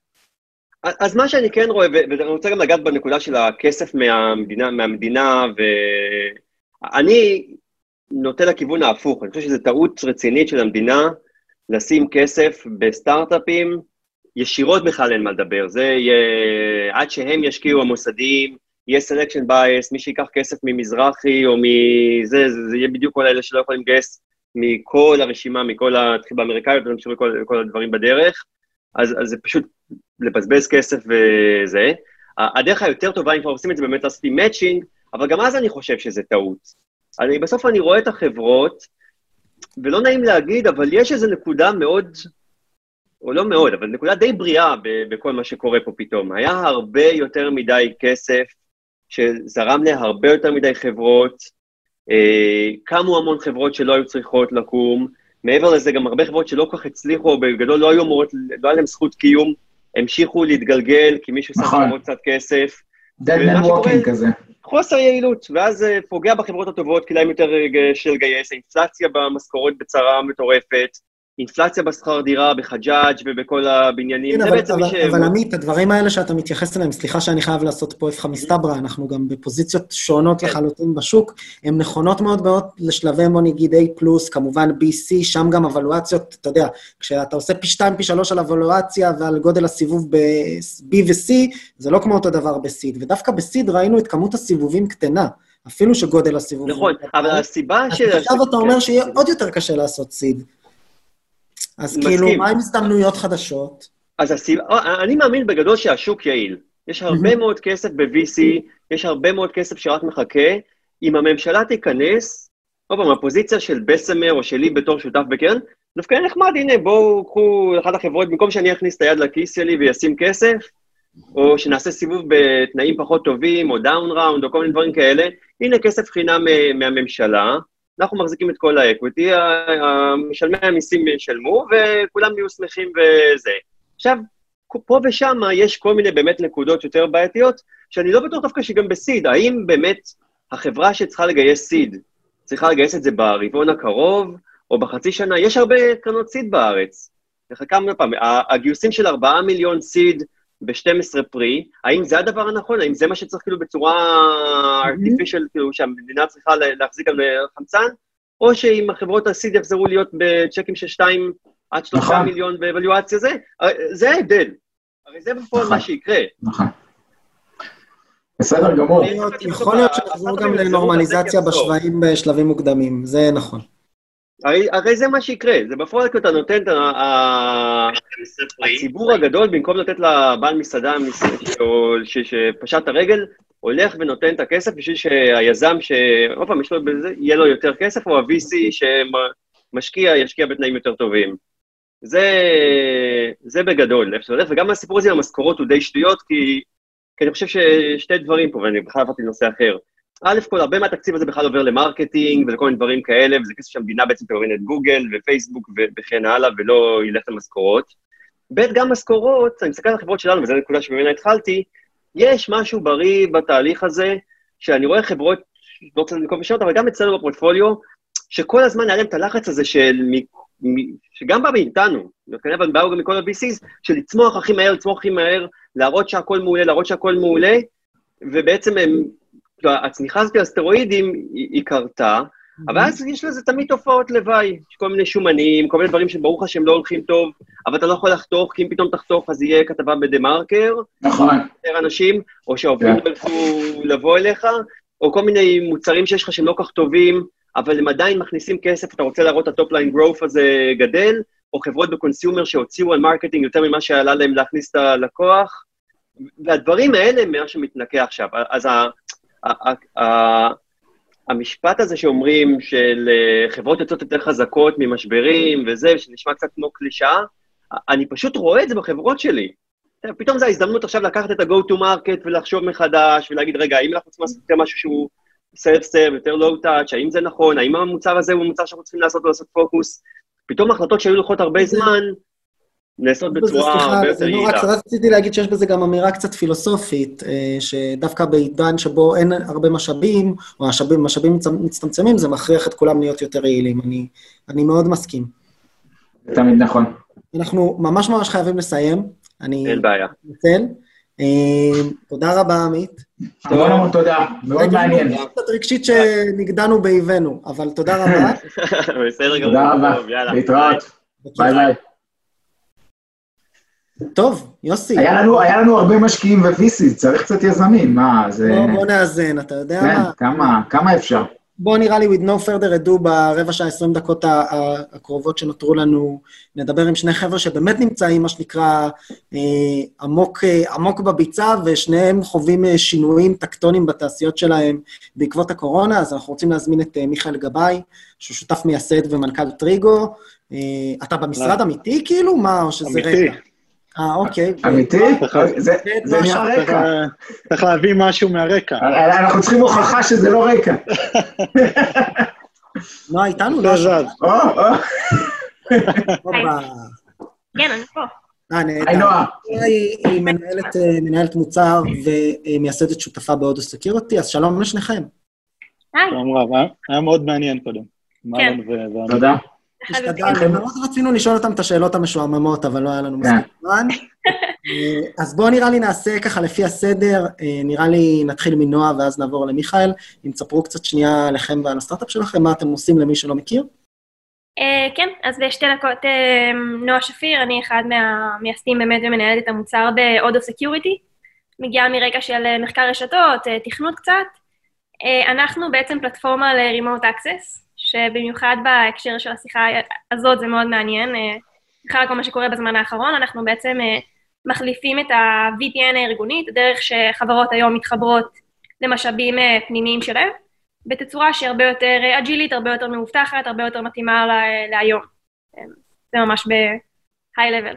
אז מה שאני כן רואה, ואני רוצה גם לגעת בנקודה של הכסף מהמדינה, מהמדינה ואני נוטה לכיוון ההפוך, אני חושב שזו טעות רצינית של המדינה לשים כסף בסטארט-אפים, ישירות בכלל אין מה לדבר, זה יהיה, עד שהם ישקיעו המוסדיים, יהיה selection bias, מי שייקח כסף ממזרחי או מזה, זה, זה יהיה בדיוק כל האלה שלא יכולים לגייס מכל הרשימה, מכל התחיל באמריקאיות, ונמשיך כל, כל הדברים בדרך, אז, אז זה פשוט לבזבז כסף וזה. הדרך היותר טובה, אם כבר עושים את זה, באמת לעשות matching, אבל גם אז אני חושב שזה טעות. אני, בסוף אני רואה את החברות, ולא נעים להגיד, אבל יש איזו נקודה מאוד, או לא מאוד, אבל נקודה די בריאה בכל מה שקורה פה פתאום. היה הרבה יותר מדי כסף שזרם להרבה יותר מדי חברות, קמו המון חברות שלא היו צריכות לקום, מעבר לזה גם הרבה חברות שלא כל כך הצליחו, בגדול לא היו אמורות, לא היה להם זכות קיום, המשיכו להתגלגל, כי מישהו שם נכון. עוד קצת כסף. man שקורה- walking כזה. חוסר יעילות, ואז זה פוגע בחברות הטובות, כי להם יותר אה, של לגייס, האינפלציה במשכורות בצרה מטורפת, אינפלציה בשכר דירה, בחג'אג' ובכל הבניינים, כן, זה אבל, בעצם מי אבל, ש... אבל עמית, הדברים האלה שאתה מתייחס אליהם, סליחה שאני חייב לעשות פה איפכא מסתברא, אנחנו גם בפוזיציות שונות כן. לחלוטין בשוק, הן נכונות מאוד מאוד לשלבי, בוא נגיד A+, כמובן BC, שם גם אבלואציות, אתה יודע, כשאתה עושה פי 2, פי 3 על אבלואציה ועל גודל הסיבוב ב-B ו-C, זה לא כמו אותו דבר ב-Seed, ודווקא ב-Seed ראינו את כמות הסיבובים קטנה, אפילו שגודל הסיבוב... נכון, אבל. הסיבה ש... עכשיו אתה אומר כן. שיהיה עוד יותר קשה לעשות seed. אז מסכים. כאילו, מה עם הזדמנויות חדשות? אז הסיבה, אה, אני מאמין בגדול שהשוק יעיל. יש הרבה מאוד כסף ב-VC, יש הרבה מאוד כסף שרק מחכה. אם הממשלה תיכנס, עוד פעם, הפוזיציה של Bessemer או שלי בתור שותף בקרן, דווקא יהיה נחמד, הנה, בואו קחו אחת החברות, במקום שאני אכניס את היד לכיס שלי וישים כסף, או שנעשה סיבוב בתנאים פחות טובים, או down round, או כל מיני דברים כאלה, הנה כסף חינם אה, מהממשלה, אנחנו מחזיקים את כל האקוויטי, משלמי המיסים ישלמו, וכולם יהיו שמחים וזה. עכשיו, פה ושם יש כל מיני באמת נקודות יותר בעייתיות, שאני לא בטוח דווקא שגם בסיד, האם באמת החברה שצריכה לגייס סיד, צריכה לגייס את זה ברבעון הקרוב, או בחצי שנה? יש הרבה קרנות סיד בארץ. וחלקם, הגיוסים של 4 מיליון סיד ב-12 פרי, האם זה הדבר הנכון? האם זה מה שצריך כאילו בצורה artificial, כאילו שהמדינה צריכה להחזיק על חמצן? או שאם החברות הסיד יחזרו להיות בצ'קים של 2 עד 3 נכון. מיליון באבלואציה זה? הרי זה ההבדל. הרי זה בפועל נכון. מה שיקרה. נכון. בסדר גמור. יכול להיות שנחזור גם לנורמליזציה בשווים בשלבים מוקדמים, זה נכון. הרי, הרי זה מה שיקרה, זה בפועל כי אתה נותן, ה- הציבור הגדול, במקום לתת לבעל מסעדה שפשט את הרגל, הולך ונותן את הכסף בשביל שהיזם, שעוד פעם, יש לו בזה, יהיה לו יותר כסף, או ה-VC שמשקיע, ישקיע בתנאים יותר טובים. זה, זה בגדול, איפה זה הולך, וגם הסיפור הזה עם המשכורות הוא די שטויות, כי, כי אני חושב ששתי דברים פה, ואני בכלל עברתי לנושא אחר. א' כל, הרבה מהתקציב הזה בכלל עובר ל marketing ולכל מיני דברים כאלה, וזה כסף שהמדינה בעצם תממן את גוגל ופייסבוק וכן הלאה, ולא ילך למשכורות. ב', גם משכורות, אני מסתכל על החברות שלנו, וזו נקודה שממנה התחלתי, יש משהו בריא בתהליך הזה, שאני רואה חברות, לא רוצה לנקוב בשעות, אבל גם אצלנו בפורטפוליו, שכל הזמן היה להם את הלחץ הזה של, שגם בא מאיתנו, וכנראה באו גם מכל ה-VCs, של לצמוח הכי מהר, לצמוח הכי מהר, להראות שהכל מעולה, להראות שהכל מעולה, ובעצם הם, הצמיחה הזאת של הסטרואידים היא, היא קרתה, אבל אז יש לזה תמיד תופעות לוואי, יש כל מיני שומנים, כל מיני דברים שברור לך שהם לא הולכים טוב, אבל אתה לא יכול לחתוך, כי אם פתאום תחתוך אז יהיה כתבה בדה-מרקר, נכון. יותר אנשים, או שהעובדים כן. ירצו לבוא אליך, או כל מיני מוצרים שיש לך שהם לא כל כך טובים, אבל הם עדיין מכניסים כסף, אתה רוצה להראות את ה top-line growth הזה גדל, או חברות ב consumer שהוציאו על marketing יותר ממה שעלה להם להכניס את הלקוח, והדברים האלה הם מה שמתנקה עכשיו. אז המשפט הזה שאומרים של אה, חברות יוצאות יותר חזקות ממשברים וזה, שנשמע קצת כמו קלישאה, אני פשוט רואה את זה בחברות שלי. יודע, פתאום זו ההזדמנות עכשיו לקחת את ה-go to market ולחשוב מחדש ולהגיד, רגע, האם אנחנו צריכים לעשות יותר משהו שהוא self-serve, יותר low-touch, האם זה נכון, האם המוצר הזה הוא מוצר שאנחנו צריכים לעשות ולעשות פוקוס? פתאום החלטות שהיו לוקחות הרבה זמן, נעשות בצורה הרבה יותר זה לא רק, יעילה. רציתי להגיד שיש בזה גם אמירה קצת פילוסופית, אה, שדווקא בעידן שבו אין הרבה משאבים, או משאבים מצ- מצטמצמים, זה מכריח את כולם להיות יותר יעילים. אני, אני מאוד מסכים. זה תמיד נכון. אנחנו ממש ממש חייבים לסיים. אני אין בעיה. מתנצל. אה, תודה רבה, עמית. המון המון תודה, מאוד מעניין. רגע, קצת רגשית שנגדענו באיבנו, אבל תודה רבה. בסדר גמור. תודה רבה. להתראות. ביי ביי. טוב, יוסי, היה לנו, היה לנו הרבה משקיעים ו-VC, צריך קצת יזמים, מה, זה... בוא, בוא נאזן, אתה יודע כן, מה? כמה, כמה אפשר? בוא נראה לי, with no further ado, ברבע שעה, 20 דקות הקרובות שנותרו לנו, נדבר עם שני חבר'ה שבאמת נמצאים, מה שנקרא, אה, עמוק, אה, עמוק בביצה, ושניהם חווים אה, שינויים טקטוניים בתעשיות שלהם בעקבות הקורונה, אז אנחנו רוצים להזמין את אה, מיכאל גבאי, שהוא שותף מייסד ומנכ"ל טריגו. אה, אתה במשרד אמיתי, כאילו? מה, או שזה אמיתי. אה, אוקיי. אמיתי? צריך- זה זה נראה צריך רקע. צריך להביא משהו מהרקע. אנחנו צריכים הוכחה שזה לא רקע. נועה איתנו? לא, זז. או, או. כן, אני פה. אה, נהדר. היי נועה. היא מנהלת, אה, מנהלת מוצר ומייסדת שותפה בהודו סקיורטי, אז שלום לשניכם. היי, שלום רב, היה- מאוד מעניין קודם. כן. תודה. השתדלנו, מאוד רצינו לשאול אותם את השאלות המשועממות, אבל לא היה לנו מספיק זמן. אה, אז בואו נראה לי נעשה ככה לפי הסדר, אה, נראה לי נתחיל מנועה ואז נעבור למיכאל. אם תספרו קצת שנייה עליכם ועל הסטארט-אפ שלכם, מה אתם עושים למי שלא מכיר. אה, כן, אז בשתי דקות נועה שפיר, אני אחד מהמייסדים באמת ומנהלת את המוצר ב Odo Security. מגיעה מרקע של מחקר רשתות, תכנות קצת. אנחנו בעצם פלטפורמה ל-remote access, שבמיוחד בהקשר של השיחה הזאת זה מאוד מעניין. אה, בכלל כל מה שקורה בזמן האחרון, אנחנו בעצם אה, מחליפים את ה-VPN הארגונית, הדרך שחברות היום מתחברות למשאבים אה, פנימיים שלהם. בתצורה שהיא הרבה יותר אה, אג'ילית, הרבה יותר מאובטחת, הרבה יותר מתאימה לה- להיום. אה, זה ממש ב-high level.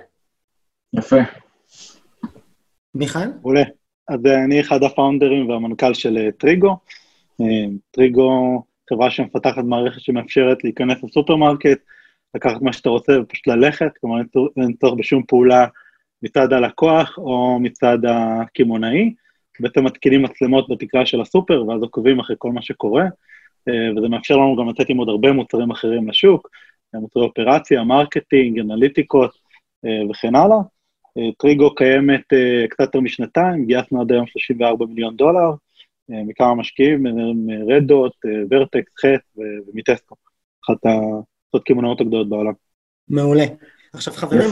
יפה. מיכאל? מעולה. אז אה, אני אחד הפאונדרים והמנכ"ל של אה, טריגו. אה, Trigo, חברה שמפתחת מערכת שמאפשרת להיכנס לסופרמרקט, לקחת מה שאתה רוצה ופשוט ללכת, כלומר אין צורך- בשום פעולה מצד הלקוח או מצד הקמעונאי. בעצם מתקינים מצלמות בתקרה של הסופר, ואז עוקבים אחרי כל מה שקורה, אה, וזה מאפשר לנו גם לצאת עם עוד הרבה מוצרים אחרים לשוק, אה, מוצרי אופרציה, marketing, אנליטיקות אה, וכן הלאה. אה, Trigo קיימת קצת יותר משנתיים, גייסנו עד היום 34 מיליון דולר, מכמה משקיעים, מרדות, ורטקס, חט ומטסקו, אחת הקמעונאות הגדולות בעולם. מעולה. עכשיו חברים,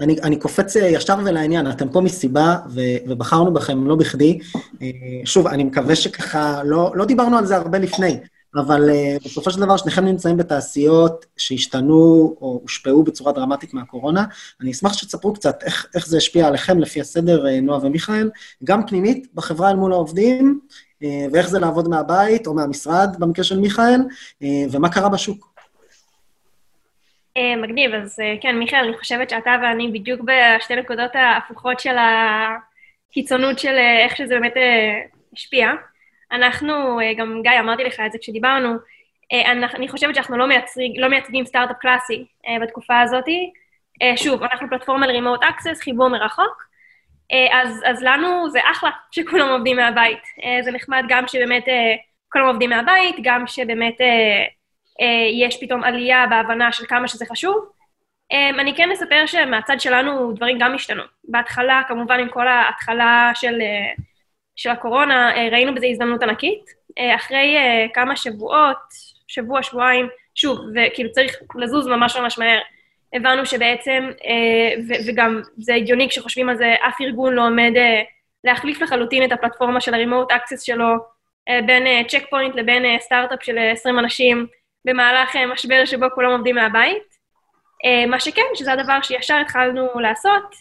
אני, אני קופץ אה, ישר ולעניין, אתם פה מסיבה, ו, ובחרנו בכם לא בכדי. אה, שוב, אני מקווה שככה, לא, לא דיברנו על זה הרבה לפני, אבל uh, בסופו של דבר שניכם נמצאים בתעשיות שהשתנו או הושפעו בצורה דרמטית מהקורונה. אני אשמח שתספרו קצת איך, איך זה השפיע עליכם לפי הסדר, uh, נועה ומיכאל, גם פנימית בחברה אל מול העובדים, uh, ואיך זה לעבוד מהבית או מהמשרד במקרה של מיכאל, ומה קרה בשוק. מגניב, אז כן, מיכאל, אני חושבת שאתה ואני בדיוק בשתי נקודות ההפוכות של הקיצונות של איך שזה באמת השפיע. אנחנו, אה, גם גיא, אמרתי לך את זה כשדיברנו, אה, אני חושבת שאנחנו לא, מייצרים, לא מייצגים סטארט-אפ קלאסי אה, בתקופה הזאת. שוב, אנחנו פלטפורמה ל-remote access, חיבור מרחוק, אז, אז לנו זה אחלה שכולם עובדים מהבית. זה נחמד גם שבאמת כולם עובדים מהבית, גם שבאמת יש פתאום עלייה בהבנה של כמה שזה חשוב. אני כן אספר שמהצד שלנו דברים גם השתנו. בהתחלה, כמובן עם כל ההתחלה של של הקורונה, אה, ראינו בזה הזדמנות ענקית. אה, אחרי אה, כמה שבועות, שבוע, שבועיים, שוב, וכאילו צריך לזוז ממש ממש מהר, הבנו שבעצם, וגם זה הגיוני כשחושבים על זה, אף ארגון לא עומד להחליף לחלוטין את הפלטפורמה של ה-remote access שלו בין צ'ק פוינט לבין סטארט-אפ של 20 אנשים במהלך משבר שבו כולם עובדים מהבית. מה שכן, שזה הדבר שישר התחלנו לעשות,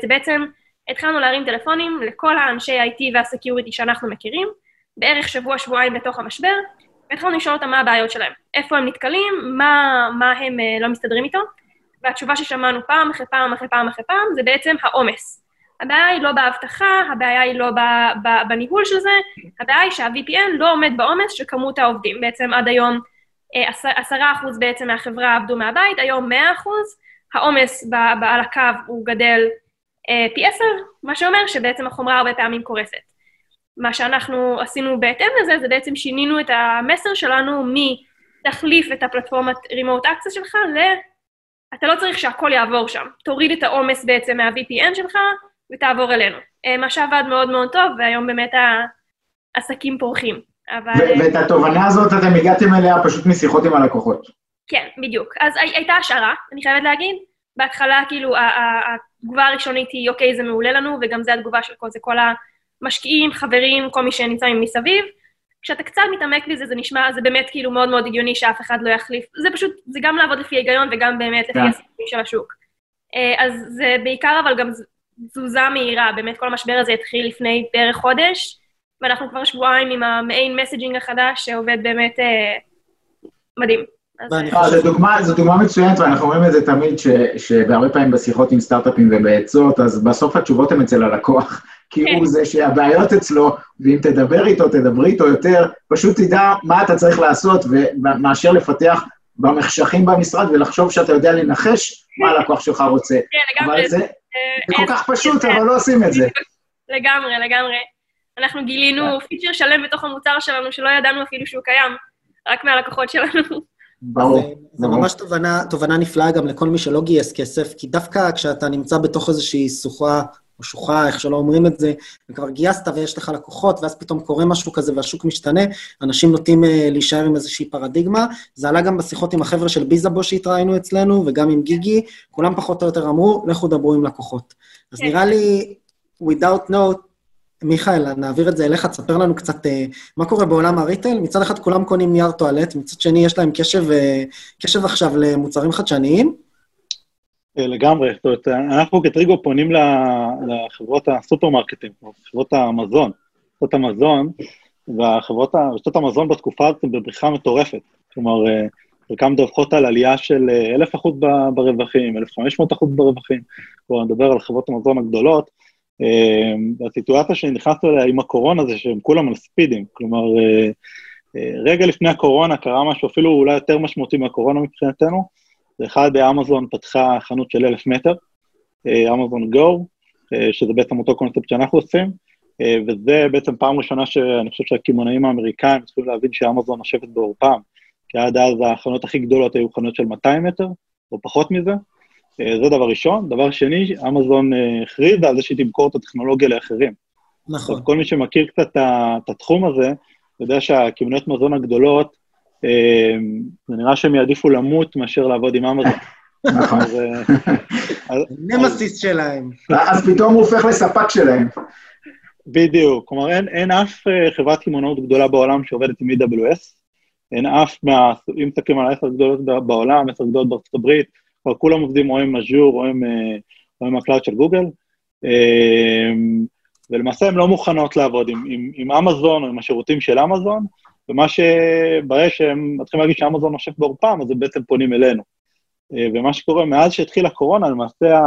זה בעצם התחלנו להרים טלפונים לכל האנשי ה-IT וה-Security שאנחנו מכירים, בערך שבוע-שבועיים בתוך המשבר, והתחלנו לשאול אותם מה הבעיות שלהם, איפה הם נתקלים, מה, מה הם uh, לא מסתדרים איתו, והתשובה ששמענו פעם אחרי פעם אחרי פעם אחרי פעם זה בעצם העומס. הבעיה היא לא באבטחה, הבעיה היא לא בניהול של זה, הבעיה היא שה-VPN לא עומד בעומס של כמות העובדים. בעצם עד היום אה, עשרה אחוז בעצם מהחברה עבדו מהבית, היום מאה אחוז, העומס על הקו הוא גדל פי עשר, מה שאומר שבעצם החומרה הרבה פעמים קורסת. מה שאנחנו עשינו בהתאם לזה, זה בעצם שינינו את המסר שלנו מתחליף את הפלטפורמת Remote Access שלך ל... אתה לא צריך שהכל יעבור שם. תוריד את העומס בעצם מה-VPN שלך ותעבור אלינו. אה, מה שעבד מאוד מאוד טוב, והיום באמת העסקים פורחים. אבל... ואת התובנה הזאת אתם הגעתם אליה פשוט משיחות עם הלקוחות. כן, בדיוק. אז הייתה השערה, אני חייבת להגיד. בהתחלה, כאילו, התגובה הראשונית היא, אוקיי, זה מעולה לנו, וגם זה התגובה של כל זה, כל המשקיעים, חברים, כל מי שנמצא מסביב. כשאתה קצת מתעמק בזה, זה נשמע, זה באמת כאילו מאוד מאוד הגיוני שאף אחד לא יחליף. זה פשוט, זה גם לעבוד לפי היגיון וגם באמת לפי. כן. הסיכוי של השוק. אה, אז זה בעיקר אבל גם תזוזה מהירה, באמת כל המשבר הזה התחיל לפני בערך חודש, ואנחנו כבר שבועיים עם המעין מסג'ינג החדש, שעובד באמת אה, מדהים. אה, זו דוגמה מצוינת, ואנחנו אומרים את זה תמיד, שבהרבה פעמים בשיחות עם סטארט-אפים ובעצות, אז בסוף התשובות הן אצל הלקוח, כי הוא כן. זה שהבעיות אצלו, ואם תדבר איתו, תדברי איתו יותר, פשוט תדע מה אתה צריך לעשות, מאשר לפתח במחשכים במשרד ולחשוב שאתה יודע לנחש מה הלקוח שלך רוצה. כן, לגמרי. אבל זה כל כך פשוט, אבל לא עושים את זה. לגמרי, לגמרי. אנחנו גילינו פיצ'ר שלם בתוך המוצר שלנו שלא ידענו אפילו שהוא קיים, רק מהלקוחות שלנו. ברור. זה, זה ממש תובנה, תובנה נפלאה גם לכל מי שלא גייס כסף, כי דווקא כשאתה נמצא בתוך איזושהי שוחה, או שוחה, איך שלא אומרים את זה, וכבר גייסת ויש לך לקוחות, ואז פתאום קורה משהו כזה והשוק משתנה, אנשים נוטים uh, להישאר עם איזושהי פרדיגמה. זה עלה גם בשיחות עם החבר'ה של ביזאבו שהתראינו אצלנו, וגם עם גיגי, כולם פחות או יותר אמרו, לכו דברו עם לקוחות. אז כן. נראה לי, without note, מיכאל, נעביר את זה אליך, תספר לנו קצת uh, מה קורה בעולם הריטייל. מצד אחד כולם קונים נייר טואלט, מצד שני יש להם קשב, uh, קשב עכשיו למוצרים חדשניים. אה, לגמרי, זאת אומרת, אנחנו כטריגו פונים לחברות הסופרמרקטים, חברות המזון, חברות המזון, והחברות, רשתות המזון בתקופה הזאת הן בבריחה מטורפת. כלומר, חלקם מדווחות על עלייה של 1,000 אחוז ברווחים, 1,500 אחוז ברווחים, כלומר, נדבר על חברות המזון הגדולות, והסיטואציה שנכנסנו אליה עם הקורונה זה שהם כולם על ספידים, כלומר, אה, אה, רגע לפני הקורונה קרה משהו אפילו אולי יותר משמעותי מהקורונה מבחינתנו, ואחד, אמזון פתחה חנות של אלף מטר, אה, אמזון גו, שזה בעצם אותו קונספט שאנחנו עושים, וזה בעצם פעם ראשונה שאני חושב שהקמעונאים האמריקאים צריכים להבין שאמזון נושבת בעורפם, כי עד אז החנות הכי גדולות היו חנות של 200 מטר, או פחות מזה, אה, זה דבר ראשון. דבר שני, אמזון אה, הכריזה על זה שהיא תמכור את הטכנולוגיה לאחרים. נכון. עכשיו, כל מי שמכיר קצת את התחום הזה, יודע שהקמעוניות מזון הגדולות, אה, זה נראה שהם יעדיפו למות מאשר לעבוד עם אמזון. נכון. אז, אה, אז- נמסיס שלהם. אז פתאום הוא הופך לספק שלהם. בדיוק, כלומר אין, אין אף אה, חברת קמעונאות גדולה בעולם שעובדת עם AWS, אין אף מה... אם מסתכלים על עשר גדולות ב- בעולם, עשר גדולות בארצות הברית, כבר כולם עובדים או עם אג'ור או עם, או עם ה cloud של גוגל, אה, ולמעשה הן לא מוכנות לעבוד עם, עם, עם אמזון או עם השירותים של אמזון, ומה שברגע שהם מתחילים להגיד שאמזון נושף בעורפם, אז הם בעצם פונים אלינו. אה, ומה שקורה, מאז שהתחילה הקורונה, למעשה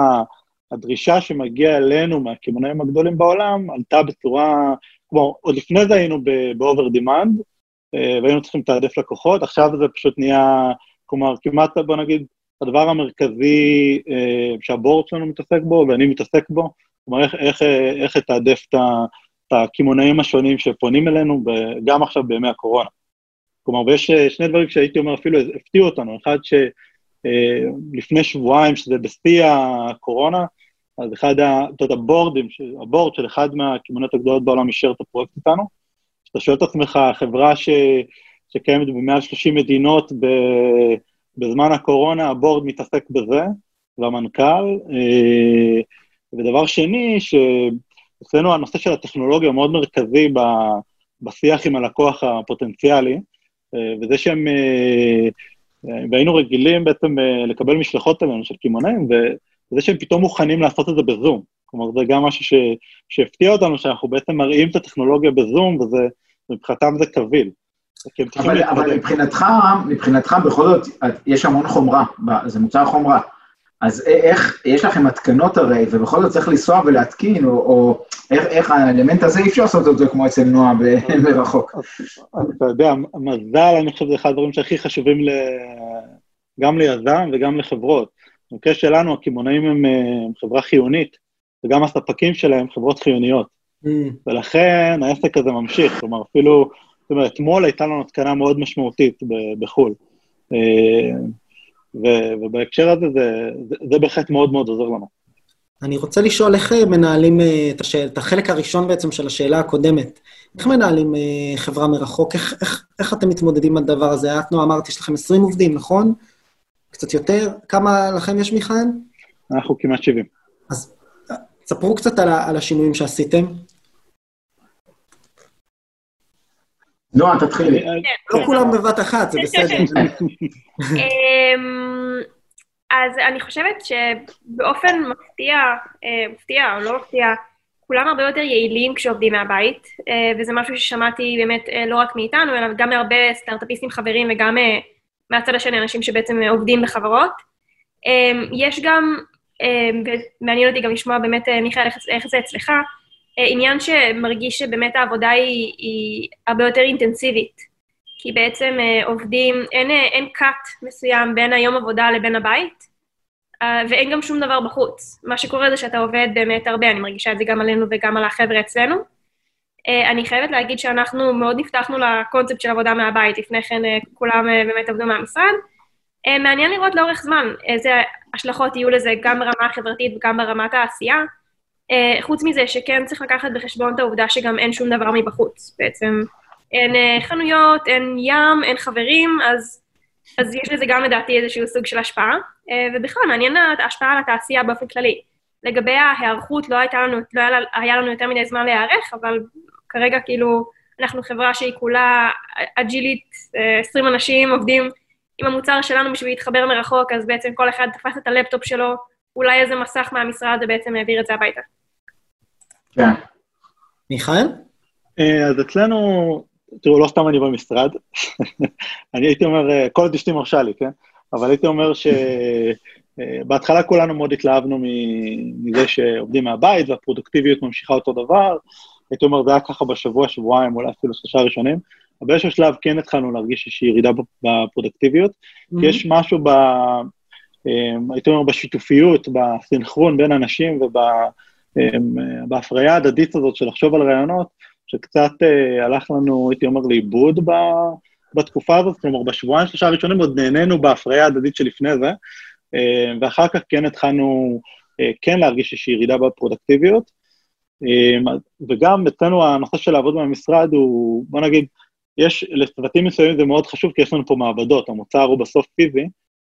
הדרישה שמגיעה אלינו מהקמעונאים הגדולים בעולם עלתה בצורה, כמו, עוד לפני זה היינו ב-over demand, אה, והיינו צריכים לתעדף לקוחות, עכשיו זה פשוט נהיה, כלומר, כמעט, בוא נגיד, הדבר המרכזי אה, שהבורד שלנו מתעסק בו, ואני מתעסק בו, כלומר, איך, איך, אה, איך לתעדף את הקמעונאים השונים שפונים אלינו, גם עכשיו בימי הקורונה. כלומר, ויש אה, שני דברים שהייתי אומר אפילו הפתיעו אותנו, אחד שלפני שבועיים, שזה בשיא הקורונה, אז אחד ה... אתה יודע, הבורדים, הבורד של אחד מהקמעוניות הגדולות בעולם אישר את הפרויקט איתנו. אתה שואל את עצמך, חברה ש... שקיימת במעל 30 מדינות ב... בזמן הקורונה, הבורד מתעסק בזה, והמנכ"ל. אה, ודבר שני, שאצלנו הנושא של הטכנולוגיה מאוד מרכזי. בשיח עם הלקוח הפוטנציאלי, אה, וזה שהם... אה, והיינו רגילים בעצם לקבל משלחות אלינו של קמעונאים, וזה שהם פתאום מוכנים לעשות את זה בזום. כלומר, זה גם משהו ש... שהפתיע אותנו, שאנחנו בעצם מראים את הטכנולוגיה בזום, וזה, מבחינתם זה קביל. צריכים אבל, אבל. מבחינתך, מבחינתך בכל זאת, את- יש המון חומרה, זה מוצר חומרה. אז איך, יש לכם התקנות הרי, ובכל זאת צריך לנסוע ולהתקין, או, או איך, איך האלמנט הזה, אי אפשר לעשות את זה כמו אצל נועה מרחוק. אתה יודע, מזל, אני חושב, זה אחד הדברים שהכי חשובים ל... גם ליזם וגם לחברות. במקרה שלנו, הקמעונאים הם אה, הם חברה חיונית, וגם הספקים שלהם חברות חיוניות. Mm. ולכן העסק הזה ממשיך, כלומר, אפילו, זאת אומרת, אתמול הייתה לנו התקנה מאוד משמעותית בחו"ל. אה, ו- ובהקשר הזה, זה, זה, זה בהחלט מאוד מאוד עוזר לנו. אני רוצה לשאול איך אה, מנהלים אה, את, השאל, את החלק הראשון בעצם של השאלה הקודמת. איך מנהלים אה, חברה מרחוק? איך, איך, איך אתם מתמודדים עם הדבר הזה? את, נועה, אמרת, יש לכם 20 עובדים, נכון? קצת יותר? כמה לכם יש, מיכאל? אנחנו כמעט 70. אז ספרו קצת על, על השינויים שעשיתם. נועה, תתחילי. אני- לא כולם בבת אחת, זה בסדר. אמ, אז אני חושבת שבאופן מפתיע, אה, מפתיע או לא מפתיע, כולם הרבה יותר יעילים כשעובדים מהבית, אה, וזה משהו ששמעתי באמת אה, לא רק מאיתנו, אלא גם מהרבה סטארט-אפיסטים חברים וגם מהצד השני, אנשים שבעצם עובדים בחברות. אמ, יש גם, אמ, ומעניין אותי גם לשמוע באמת, מיכאל, איך- זה אצלך, עניין שמרגיש שבאמת העבודה היא, היא הרבה יותר אינטנסיבית. כי בעצם אה, עובדים, אין, אה, אין cut מסוים בין היום עבודה לבין הבית, אה, ואין גם שום דבר בחוץ. מה שקורה זה שאתה עובד באמת הרבה, אני מרגישה את זה גם עלינו וגם על החבר'ה אצלנו. אה, אני חייבת להגיד שאנחנו מאוד נפתחנו לקונספט של עבודה מהבית, לפני כן אה, כולם אה, באמת עבדו מהמשרד. אה, מעניין לראות לאורך זמן איזה השלכות יהיו לזה גם ברמה החברתית וגם ברמת העשייה. אה, חוץ מזה שכן צריך לקחת בחשבון את העובדה שגם אין שום דבר מבחוץ. בעצם אין אה, חנויות, אין ים, אין חברים, אז, אז יש לזה גם לדעתי איזשהו סוג של השפעה. אה, ובכלל, מעניין ההשפעה על התעשייה באופן כללי. לגבי ההיערכות, לא, לנו, לא היה, היה לנו יותר מדי זמן להיערך, אבל כרגע כאילו, אנחנו חברה שהיא כולה אג'ילית, אה, 20 אנשים עובדים עם המוצר שלנו בשביל להתחבר מרחוק, אז בעצם כל אחד תפס את הלפטופ שלו, אולי איזה מסך מהמשרד ובעצם העביר את זה הביתה. כן. מיכאל? אה, אז אצלנו, תראו, לא סתם אני במשרד, אני הייתי אומר, אה, כל עוד אשתי מרשה לי, כן? אבל הייתי אומר שבהתחלה כולנו מאוד התלהבנו מזה שעובדים מהבית והפרודוקטיביות ממשיכה אותו דבר. הייתי אומר, זה היה ככה בשבוע, שבועיים, אולי אפילו שלושה ראשונים, אבל באיזשהו שלב כן התחלנו להרגיש איזושהי ירידה בפרודקטיביות, כי יש משהו ב... אה, הייתי אומר, בשיתופיות, בסנכרון בין אנשים ובהפריה ההדדית הזאת של לחשוב על רעיונות, שקצת אה, הלך לנו, הייתי אומר, לאיבוד בתקופה הזאת, כלומר, בשבועיים, שלושה הראשונים עוד נהנינו בהפריה ההדדית שלפני זה, אה, ואחר כך כן התחלנו אה, כן להרגיש איזושהי ירידה בפרודקטיביות. אה, וגם אצלנו הנושא של לעבוד במשרד הוא, בוא נגיד, יש, לצוותים מסוימים זה מאוד חשוב, כי יש לנו פה מעבדות, המוצר הוא בסוף פיזי,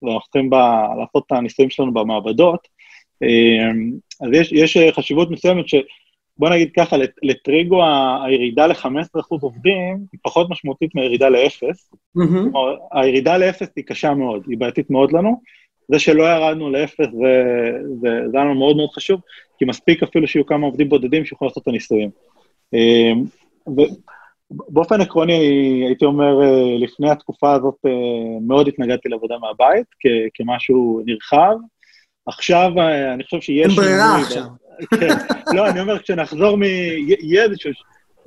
ואנחנו צריכים לעשות את הניסויים שלנו במעבדות, אמ, אז יש, יש חשיבות מסוימת ש... בוא נגיד ככה, לטריגו הירידה ל-15% עובדים היא פחות משמעותית מהירידה לאפס. כלומר, הירידה לאפס היא קשה מאוד, היא בעייתית מאוד לנו. זה שלא ירדנו לאפס זה, זה, זה היה לנו מאוד מאוד חשוב, כי מספיק אפילו שיהיו כמה עובדים בודדים שיוכלו לעשות את הניסויים. אמ, ובאופן עקרוני, הייתי אומר, אה, לפני התקופה הזאת אה, מאוד התנגדתי לעבודה מהבית כ- כמשהו נרחב. עכשיו אה, אני חושב שיש... אין ברירה עכשיו. כן. לא, אני אומר, כשנחזור מ... יהיה איזשהו...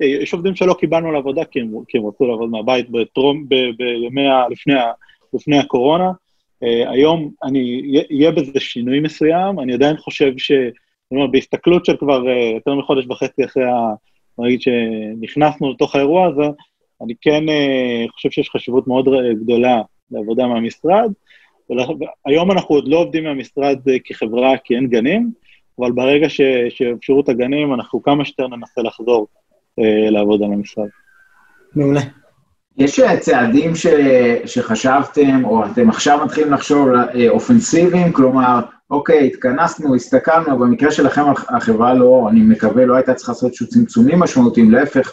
יש עובדים שלא קיבלנו לעבודה כי הם, כי הם רצו לעבוד מהבית בטרום, ב, בימי ה... לפני, ה... לפני הקורונה. Uh, היום אני... יהיה בזה שינוי מסוים, אני עדיין חושב ש... אני אומר, בהסתכלות של כבר uh, יותר מחודש וחצי אחרי ה... נגיד שנכנסנו לתוך האירוע הזה, אני כן uh, חושב שיש חשיבות מאוד אה, גדולה לעבודה מהמשרד. והיום אנחנו עוד לא עובדים מהמשרד uh, כחברה כי אין גנים, אבל ברגע שיאפשרו את הגנים, אנחנו כמה שיותר ננסה לחזור uh, לעבוד על המשרד. מעולה. יש אה, צעדים ש, שחשבתם, או אתם עכשיו מתחילים לחשוב אה, אופנסיביים, כלומר, אוקיי, התכנסנו, הסתכלנו, במקרה שלכם החברה לא, אני מקווה, לא הייתה צריכה לעשות איזשהו צמצומים משמעותיים, להפך,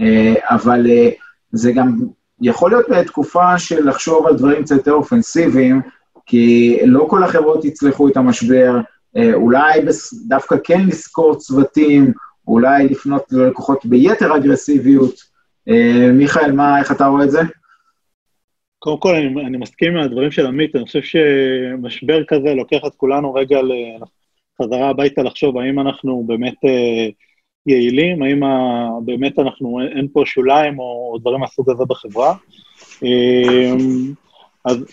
אה, אבל אה, זה גם יכול להיות בתקופה של לחשוב על דברים קצת יותר אופנסיביים, כי לא כל החברות יצלחו את המשבר, אה, אולי דווקא כן לשכור צוותים, אולי לפנות ללקוחות ביתר אגרסיביות. אה, מיכאל, מה, איך אתה רואה את זה? קודם כל, אני, אני מסכים עם הדברים של עמית, אני חושב שמשבר כזה לוקח את כולנו רגע לחזרה הביתה לחשוב האם אנחנו באמת אה, יעילים, האם ה, באמת אנחנו, אין פה שוליים או דברים מהסוג הזה בחברה. אה, אז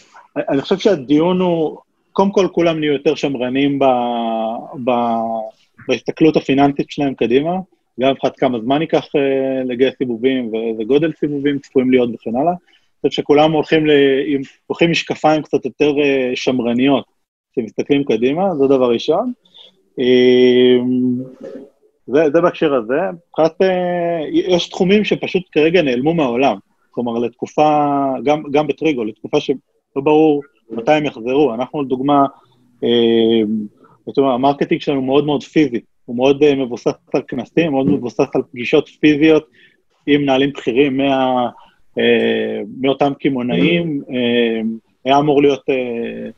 אני חושב שהדיון הוא, קודם כל כולם נהיו יותר שמרנים ב, ב, בהסתכלות הפיננסית שלהם קדימה, גם מבחינת כמה זמן ייקח אה, לגייס סיבובים ואיזה גודל סיבובים צפויים להיות וכן הלאה. אני חושב שכולם הולכים, ל... עם... הולכים משקפיים קצת יותר אה, שמרניות, כשמסתכלים קדימה, זה דבר ראשון. אה, זה, זה בהקשר הזה. מבחינת, אה, יש תחומים שפשוט כרגע נעלמו מהעולם. כלומר, לתקופה, גם, גם ב Trigo, לתקופה שלא ברור מתי הם יחזרו. אנחנו, לדוגמה, אה, ה marketing שלנו מאוד מאוד פיזי. הוא מאוד אה, מבוסס על כנסים, מאוד מבוסס על פגישות פיזיות עם מנהלים בכירים מה, אה, מאותם קמעונאים. אה, היה אמור להיות אה,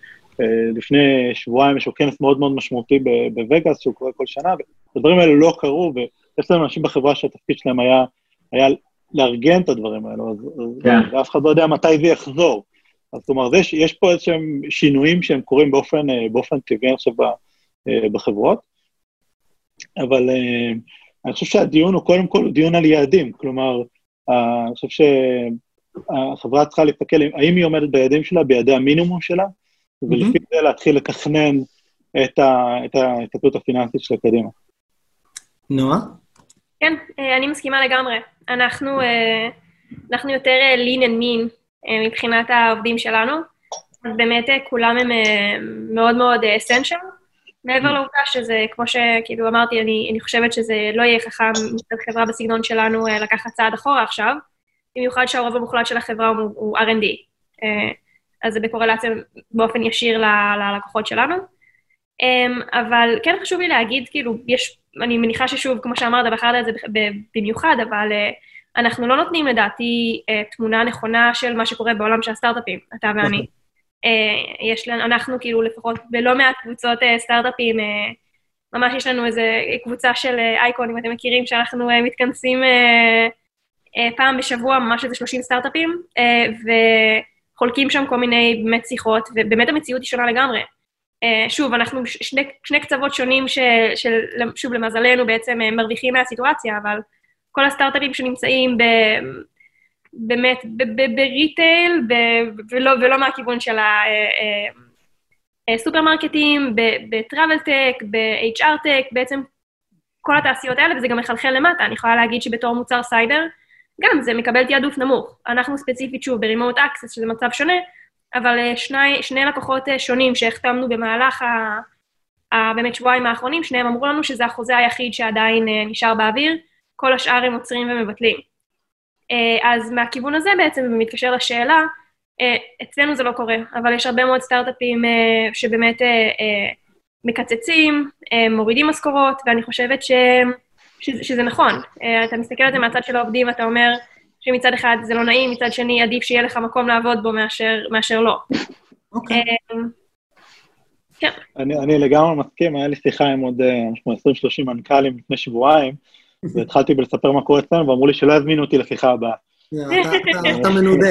לפני שבועיים, יש לו כנס מאוד מאוד משמעותי בווגאס, שהוא קורה כל שנה, והדברים האלה לא קרו, ויש לנו אנשים בחברה שהתפקיד שלהם היה, היה לארגן את הדברים האלו, אז, כן. אז ואף אחד לא יודע מתי זה יחזור. אז אומרת, יש, יש פה איזשהם שינויים שהם קורים באופן, uh, באופן טבעי, ב- uh, בחברות. אבל אני חושב שהדיון הוא קודם כל דיון על יעדים, כלומר, אני חושב שהחברה צריכה להסתכל האם היא עומדת ביעדים שלה, ביעדי המינימום שלה, ולפי זה להתחיל לתכנן את ההסתכלות הפיננסית שלה קדימה. נועה? כן, אה, אני מסכימה לגמרי. אנחנו, אה, אנחנו יותר אה, lean and mean מבחינת העובדים שלנו, אז באמת כולם הם מאוד מאוד essential. מעבר לעובדה שזה, כמו שכאילו אמרתי, אני, אני חושבת שזה לא יהיה חכם מצד חברה בסגנון שלנו לקחת צעד אחורה עכשיו, במיוחד שהרוב המוחלט של החברה הוא, הוא R&D. אז זה בקורלציה באופן ישיר ל- ללקוחות שלנו. אמ, אבל כן חשוב לי להגיד, כאילו, יש, אני מניחה ששוב, כמו שאמרת, בחרת את זה במיוחד, אבל אה, אנחנו לא נותנים לדעתי אה, תמונה נכונה של מה שקורה בעולם של הסטארט-אפים, אתה ואני. אה, יש לנו, אנחנו כאילו לפחות בלא מעט קבוצות אה, סטארט-אפים, אה, ממש יש לנו איזה קבוצה של אייקון, אם אתם מכירים, שאנחנו אה, מתכנסים אה, אה, פעם בשבוע, ממש איזה 30 סטארט-אפים, אה, וחולקים שם כל מיני באמת שיחות, ובאמת המציאות היא שונה לגמרי. אה, שוב, אנחנו שני, שני קצוות שונים של, של, שוב, למזלנו בעצם אה, מרוויחים מהסיטואציה, אבל כל הסטארט-אפים שנמצאים ב... באמת בריטייל, ולא, ולא מהכיוון של הסופרמרקטים, בטראבל טק, ב-HR טק, בעצם כל התעשיות האלה, וזה גם מחלחל למטה. אני יכולה להגיד שבתור מוצר סייבר, גם זה מקבל תעדוף נמוך. אנחנו ספציפית, שוב, ב-remote access, שזה מצב שונה, אבל אה, שני, שני לקוחות אה, שונים שהחתמנו במהלך ה... ה- באמת שבועיים האחרונים, שניהם אמרו לנו שזה החוזה היחיד שעדיין אה, נשאר באוויר, כל השאר הם עוצרים ומבטלים. אז מהכיוון הזה בעצם, ומתקשר לשאלה, אצלנו זה לא קורה, אבל יש הרבה מאוד סטארט-אפים שבאמת מקצצים, מורידים משכורות, ואני חושבת ש, שזה, שזה נכון. אה, אתה מסתכל על זה מהצד של העובדים, אתה אומר שמצד אחד זה לא נעים, מצד שני עדיף שיהיה לך מקום לעבוד בו מאשר, מאשר לא. אוקיי. אה, כן, אני, אני לגמרי מסכים, היה לי שיחה עם עוד אה, משהו 20-30 מנכ"לים לפני שבועיים, והתחלתי בלספר מה קורה אצלנו, ואמרו לי שלא יזמינו אותי לשיחה הבאה. אתה- מנודה.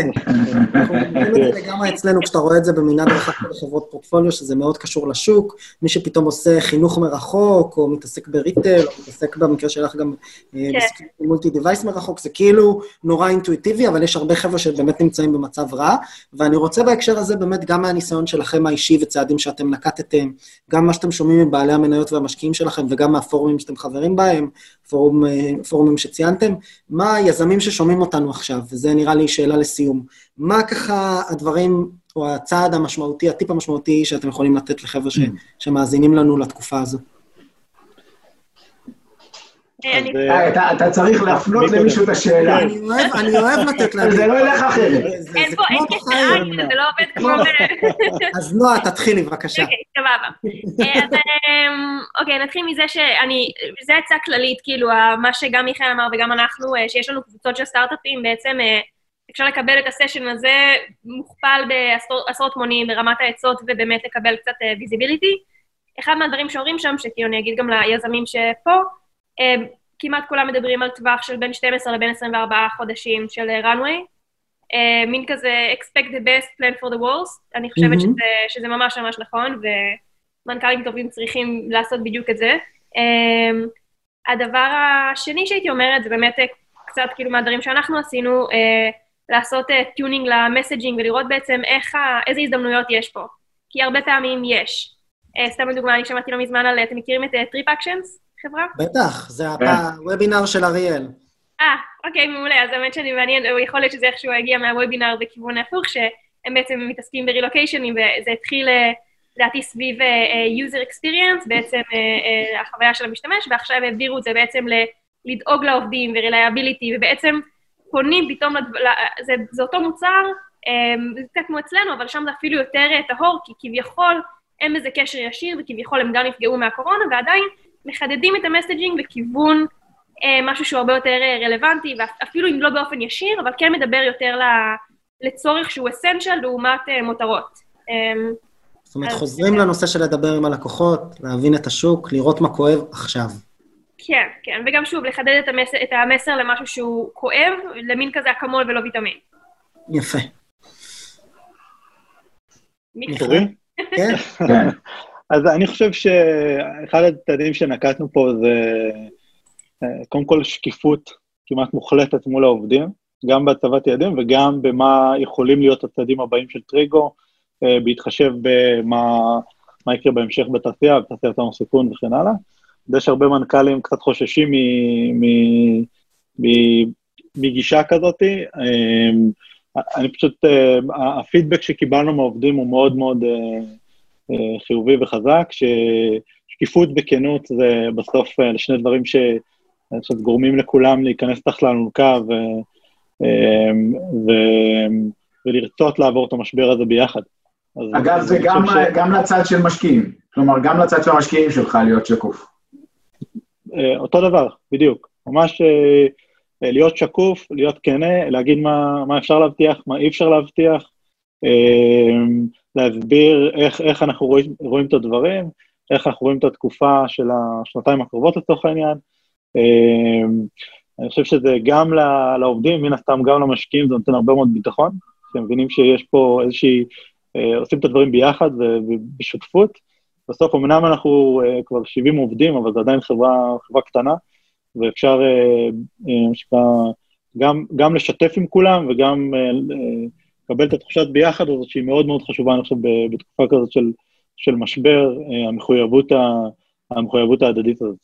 אנחנו מבינים את זה לגמרי אצלנו, כשאתה רואה את זה במנעד רחב של חברות פורטפוליו, שזה מאוד קשור לשוק. מי שפתאום עושה חינוך מרחוק, או מתעסק בריטל, או מתעסק במקרה שלך גם אה, כן. מולטי דיווייס מרחוק, זה כאילו נורא אינטואיטיבי, אבל יש הרבה חבר'ה שבאמת נמצאים במצב רע. ואני רוצה בהקשר הזה באמת, גם מהניסיון שלכם האישי וצעדים שאתם נקטתם, גם מה שאתם שומעים מבעלי המניות והמשקיעים שלכם, וגם מהפורומים שאתם חברים בהם, פורום, אה, פורומים שציינתם, מה היזמים ששומעים אותנו עכשיו, וזה נראה לי שאלה לסיום, מה ככה הדברים, או הצעד המשמעותי, הטיפ המשמעותי שאתם יכולים לתת לחבר'ה ש, שמאזינים לנו לתקופה הזו? אה, אני- אז, אה, אתה, אתה צריך להפנות מי למישהו את השאלה. אני אוהב, לתת להם... זה לא ילך אחרת. זה- אין פה, אין בחיים. עין, זה לא עובד כמו... אז נועה, תתחילי בבקשה. אוקיי, סבבה. אה, אז אמ, אוקיי, נתחיל מזה שאני, זה עצה כללית, כאילו, מה שגם מיכאל אמר וגם אנחנו, אה, שיש לנו קבוצות של סטארט-אפים, בעצם אה, אפשר לקבל את הסשן הזה מוכפל בעשרות מונים ברמת העצות, ובאמת לקבל קצת visibility. אחד מהדברים שאומרים שם, שכאילו אני אגיד גם ליזמים שפה, אה, כמעט כולם מדברים על טווח של בין 12 לבין 24 חודשים של אה, runway. אה, מין כזה expect the best, plan for the worst. אני חושבת מהמם. שזה, שזה ממש ממש נכון, ומנכ"לים טובים צריכים לעשות בדיוק את זה. אה, הדבר השני שהייתי אומרת, זה באמת אה, קצת כאילו מהדברים שאנחנו עשינו, אה, לעשות tuning ל messaging ולראות בעצם איך, איזה הזדמנויות יש פה. כי הרבה פעמים יש. אה, סתם לדוגמה, אני שמעתי לא מזמן על, אתם מכירים את TripActions, חברה? בטח, זה הוובינר של אריאל. אה, אוקיי, מעולה, אז האמת שאני מעניין, או יכול להיות שזה איכשהו הגיע מהוובינר בכיוון הפוך, שהם בעצם מתעסקים ברילוקיישנים, וזה התחיל, אה, לדעתי, סביב אה, אה, user experience, בעצם אה, אה, החוויה של המשתמש, ועכשיו העבירו את זה בעצם לדאוג לעובדים ו-reliability, ובעצם פונים פתאום, זה, זה אותו מוצר, אה, זה קצת כמו אצלנו, אבל שם זה אפילו יותר אה, טהור, כי כביכול אין בזה קשר ישיר, וכביכול הם גם נפגעו מהקורונה, ועדיין מחדדים את המסג'ינג לכיוון אה, משהו שהוא הרבה יותר אה, רלוונטי, ואפילו אם לא באופן ישיר, אבל כן מדבר יותר ל- לצורך שהוא אסנשל לעומת אה, מותרות. אה, זאת אומרת, אז- חוזרים לנושא של לדבר עם הלקוחות, להבין את השוק, לראות מה כואב עכשיו. כן, כן, וגם שוב, לחדד את המסר, את המסר למשהו שהוא כואב, למין כזה אקמול ולא ויטמין. יפה. מיכאל? קוראים? כן? אז אני חושב שאחד הצעדים שנקטנו פה זה אה, קודם כל שקיפות כמעט מוחלטת מול העובדים, גם בהצבת יעדים וגם במה יכולים להיות הצעדים הבאים של טריגו, אה, בהתחשב במה מה יקרה בהמשך בתעשייה, בתעשיית ההון סיכון וכן הלאה. יש הרבה מנכ"לים קצת חוששים מ- מ- מ- מגישה כזאת. אה, אני פשוט, הפידבק שקיבלנו מהעובדים הוא מאוד מאוד חיובי וחזק, ששקיפות בכנות זה בסוף אה, שני דברים ש... חושב גורמים לכולם להיכנס תחת לאלונקה ו... אה, ו... ולרצות לעבור את המשבר הזה ביחד. אז אגב, זה גם, ש- גם לצד של משקיעים. כלומר, גם לצד של המשקיעים שלך להיות שקוף. אה, אותו דבר, בדיוק. ממש אה, אה, להיות שקוף, להיות כנה, להגיד מה, מה אפשר להבטיח, מה אי אפשר להבטיח, אה, להסביר איך, איך אנחנו רואים, רואים את הדברים, איך אנחנו רואים את התקופה של השנתיים הקרובות לצורך העניין. אה, אני חושב שזה גם לעובדים, מן הסתם גם למשקיעים, זה נותן הרבה מאוד ביטחון, שהם מבינים שיש פה איזושהי, אה, עושים את הדברים ביחד ובשותפות. בסוף אמנם אנחנו uh, כבר 70 עובדים, אבל זו עדיין חברה, חברה קטנה, ואפשר שנקרא, גם, גם לשתף עם כולם וגם לקבל את התחושת ביחד הזאת, שהיא מאוד מאוד חשובה, אני חושב, בתקופה כזאת של, של משבר, אה, המחויבות, ה, המחויבות ההדדית הזאת.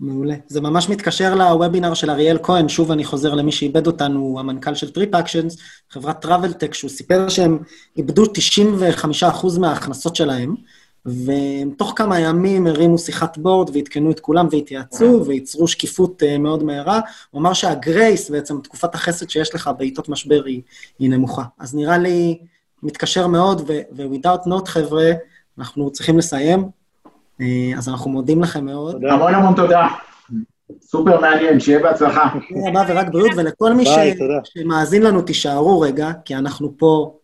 מעולה. זה ממש מתקשר לוובינר של אריאל כהן, שוב אני חוזר למי שאיבד אותנו, המנכ"ל של TripActions, חברת travel-tech, שהוא סיפר שהם איבדו 95% מההכנסות שלהם, ותוך כמה ימים הרימו שיחת board ועדכנו את כולם והתייעצו וייצרו שקיפות אה, מאוד מהירה. הוא אמר שה grace, בעצם תקופת החסד שיש לך בעיתות משבר היא, היא נמוכה. אז נראה לי מתקשר מאוד, ו-without not, חבר'ה, אנחנו צריכים לסיים, אה, אז אנחנו מודים לכם מאוד. תודה. המון המון תודה. סופר מעניין, שיהיה בהצלחה. תודה רבה ורק בריאות, ולכל מי ש... ביי, תודה. שמאזין לנו, תישארו רגע, כי אנחנו פה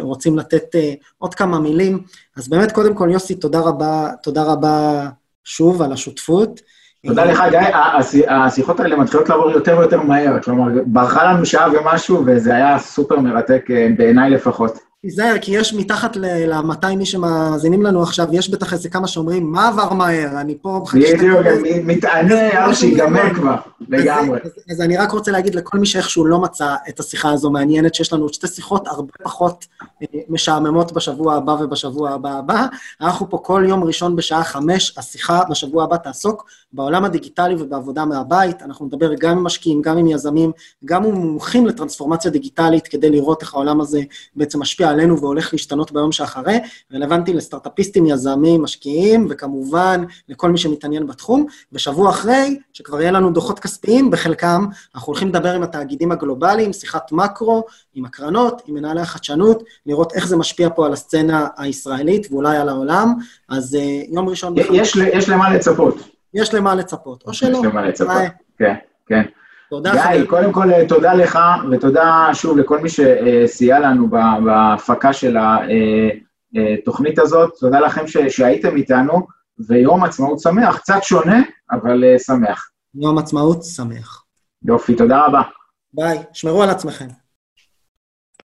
רוצים לתת אה, עוד כמה מילים. אז באמת, קודם כל, יוסי, תודה רבה, תודה רבה שוב על השותפות. תודה לך, גיא, הש- השיחות האלה מתחילות לעבור יותר ויותר מהר, כלומר, ברחה לנו שעה ומשהו, וזה היה סופר מרתק אה, בעיניי לפחות. תיזהר, כי יש מתחת ל-200 איש שמאזינים לנו עכשיו, יש בטח איזה כמה שאומרים, מה עבר מהר? אני פה... בדיוק, אני מתענה, יאללה, שיגמר כבר, לגמרי. אז, אני רק רוצה להגיד לכל מי שאיכשהו לא מצא את השיחה הזו מעניינת, שיש לנו שתי שיחות הרבה פחות אה, משעממות בשבוע הבא ובשבוע הבא הבא. אנחנו פה כל יום ראשון בשעה חמש, השיחה בשבוע הבא תעסוק בעולם הדיגיטלי ובעבודה מהבית. אנחנו נדבר גם עם משקיעים, גם עם יזמים, גם עם מומחים לטרנספורמציה דיגיטלית, כדי לראות איך העולם הזה בעצם משפיע עלינו והולך להשתנות ביום שאחרי. רלוונטי לסטארט-אפיסטים, יזמים, משקיעים, וכמובן לכל מי שמתעניין בתחום. בשבוע אחרי, שכבר יהיה לנו דוחות כספיים, בחלקם אנחנו הולכים לדבר עם התאגידים הגלובליים, שיחת מקרו, עם הקרנות, עם מנהלי החדשנות, לראות איך זה משפיע פה על הסצנה הישראלית ואולי על העולם. אז uh, יום ראשון... יש יש למה לצפות. יש למה לצפות, או שלא. יש למה לצפות. כן, כן. תודה, גיא. קודם כל אה, תודה לך, ותודה שוב לכל מי שסייע לנו ב- בהפקה של התוכנית הזאת. תודה לכם ש- שהייתם איתנו, ויום עצמאות שמח, קצת שונה, אבל אה, שמח. יום עצמאות שמח. יופי, תודה רבה. ביי, שמרו על עצמכם.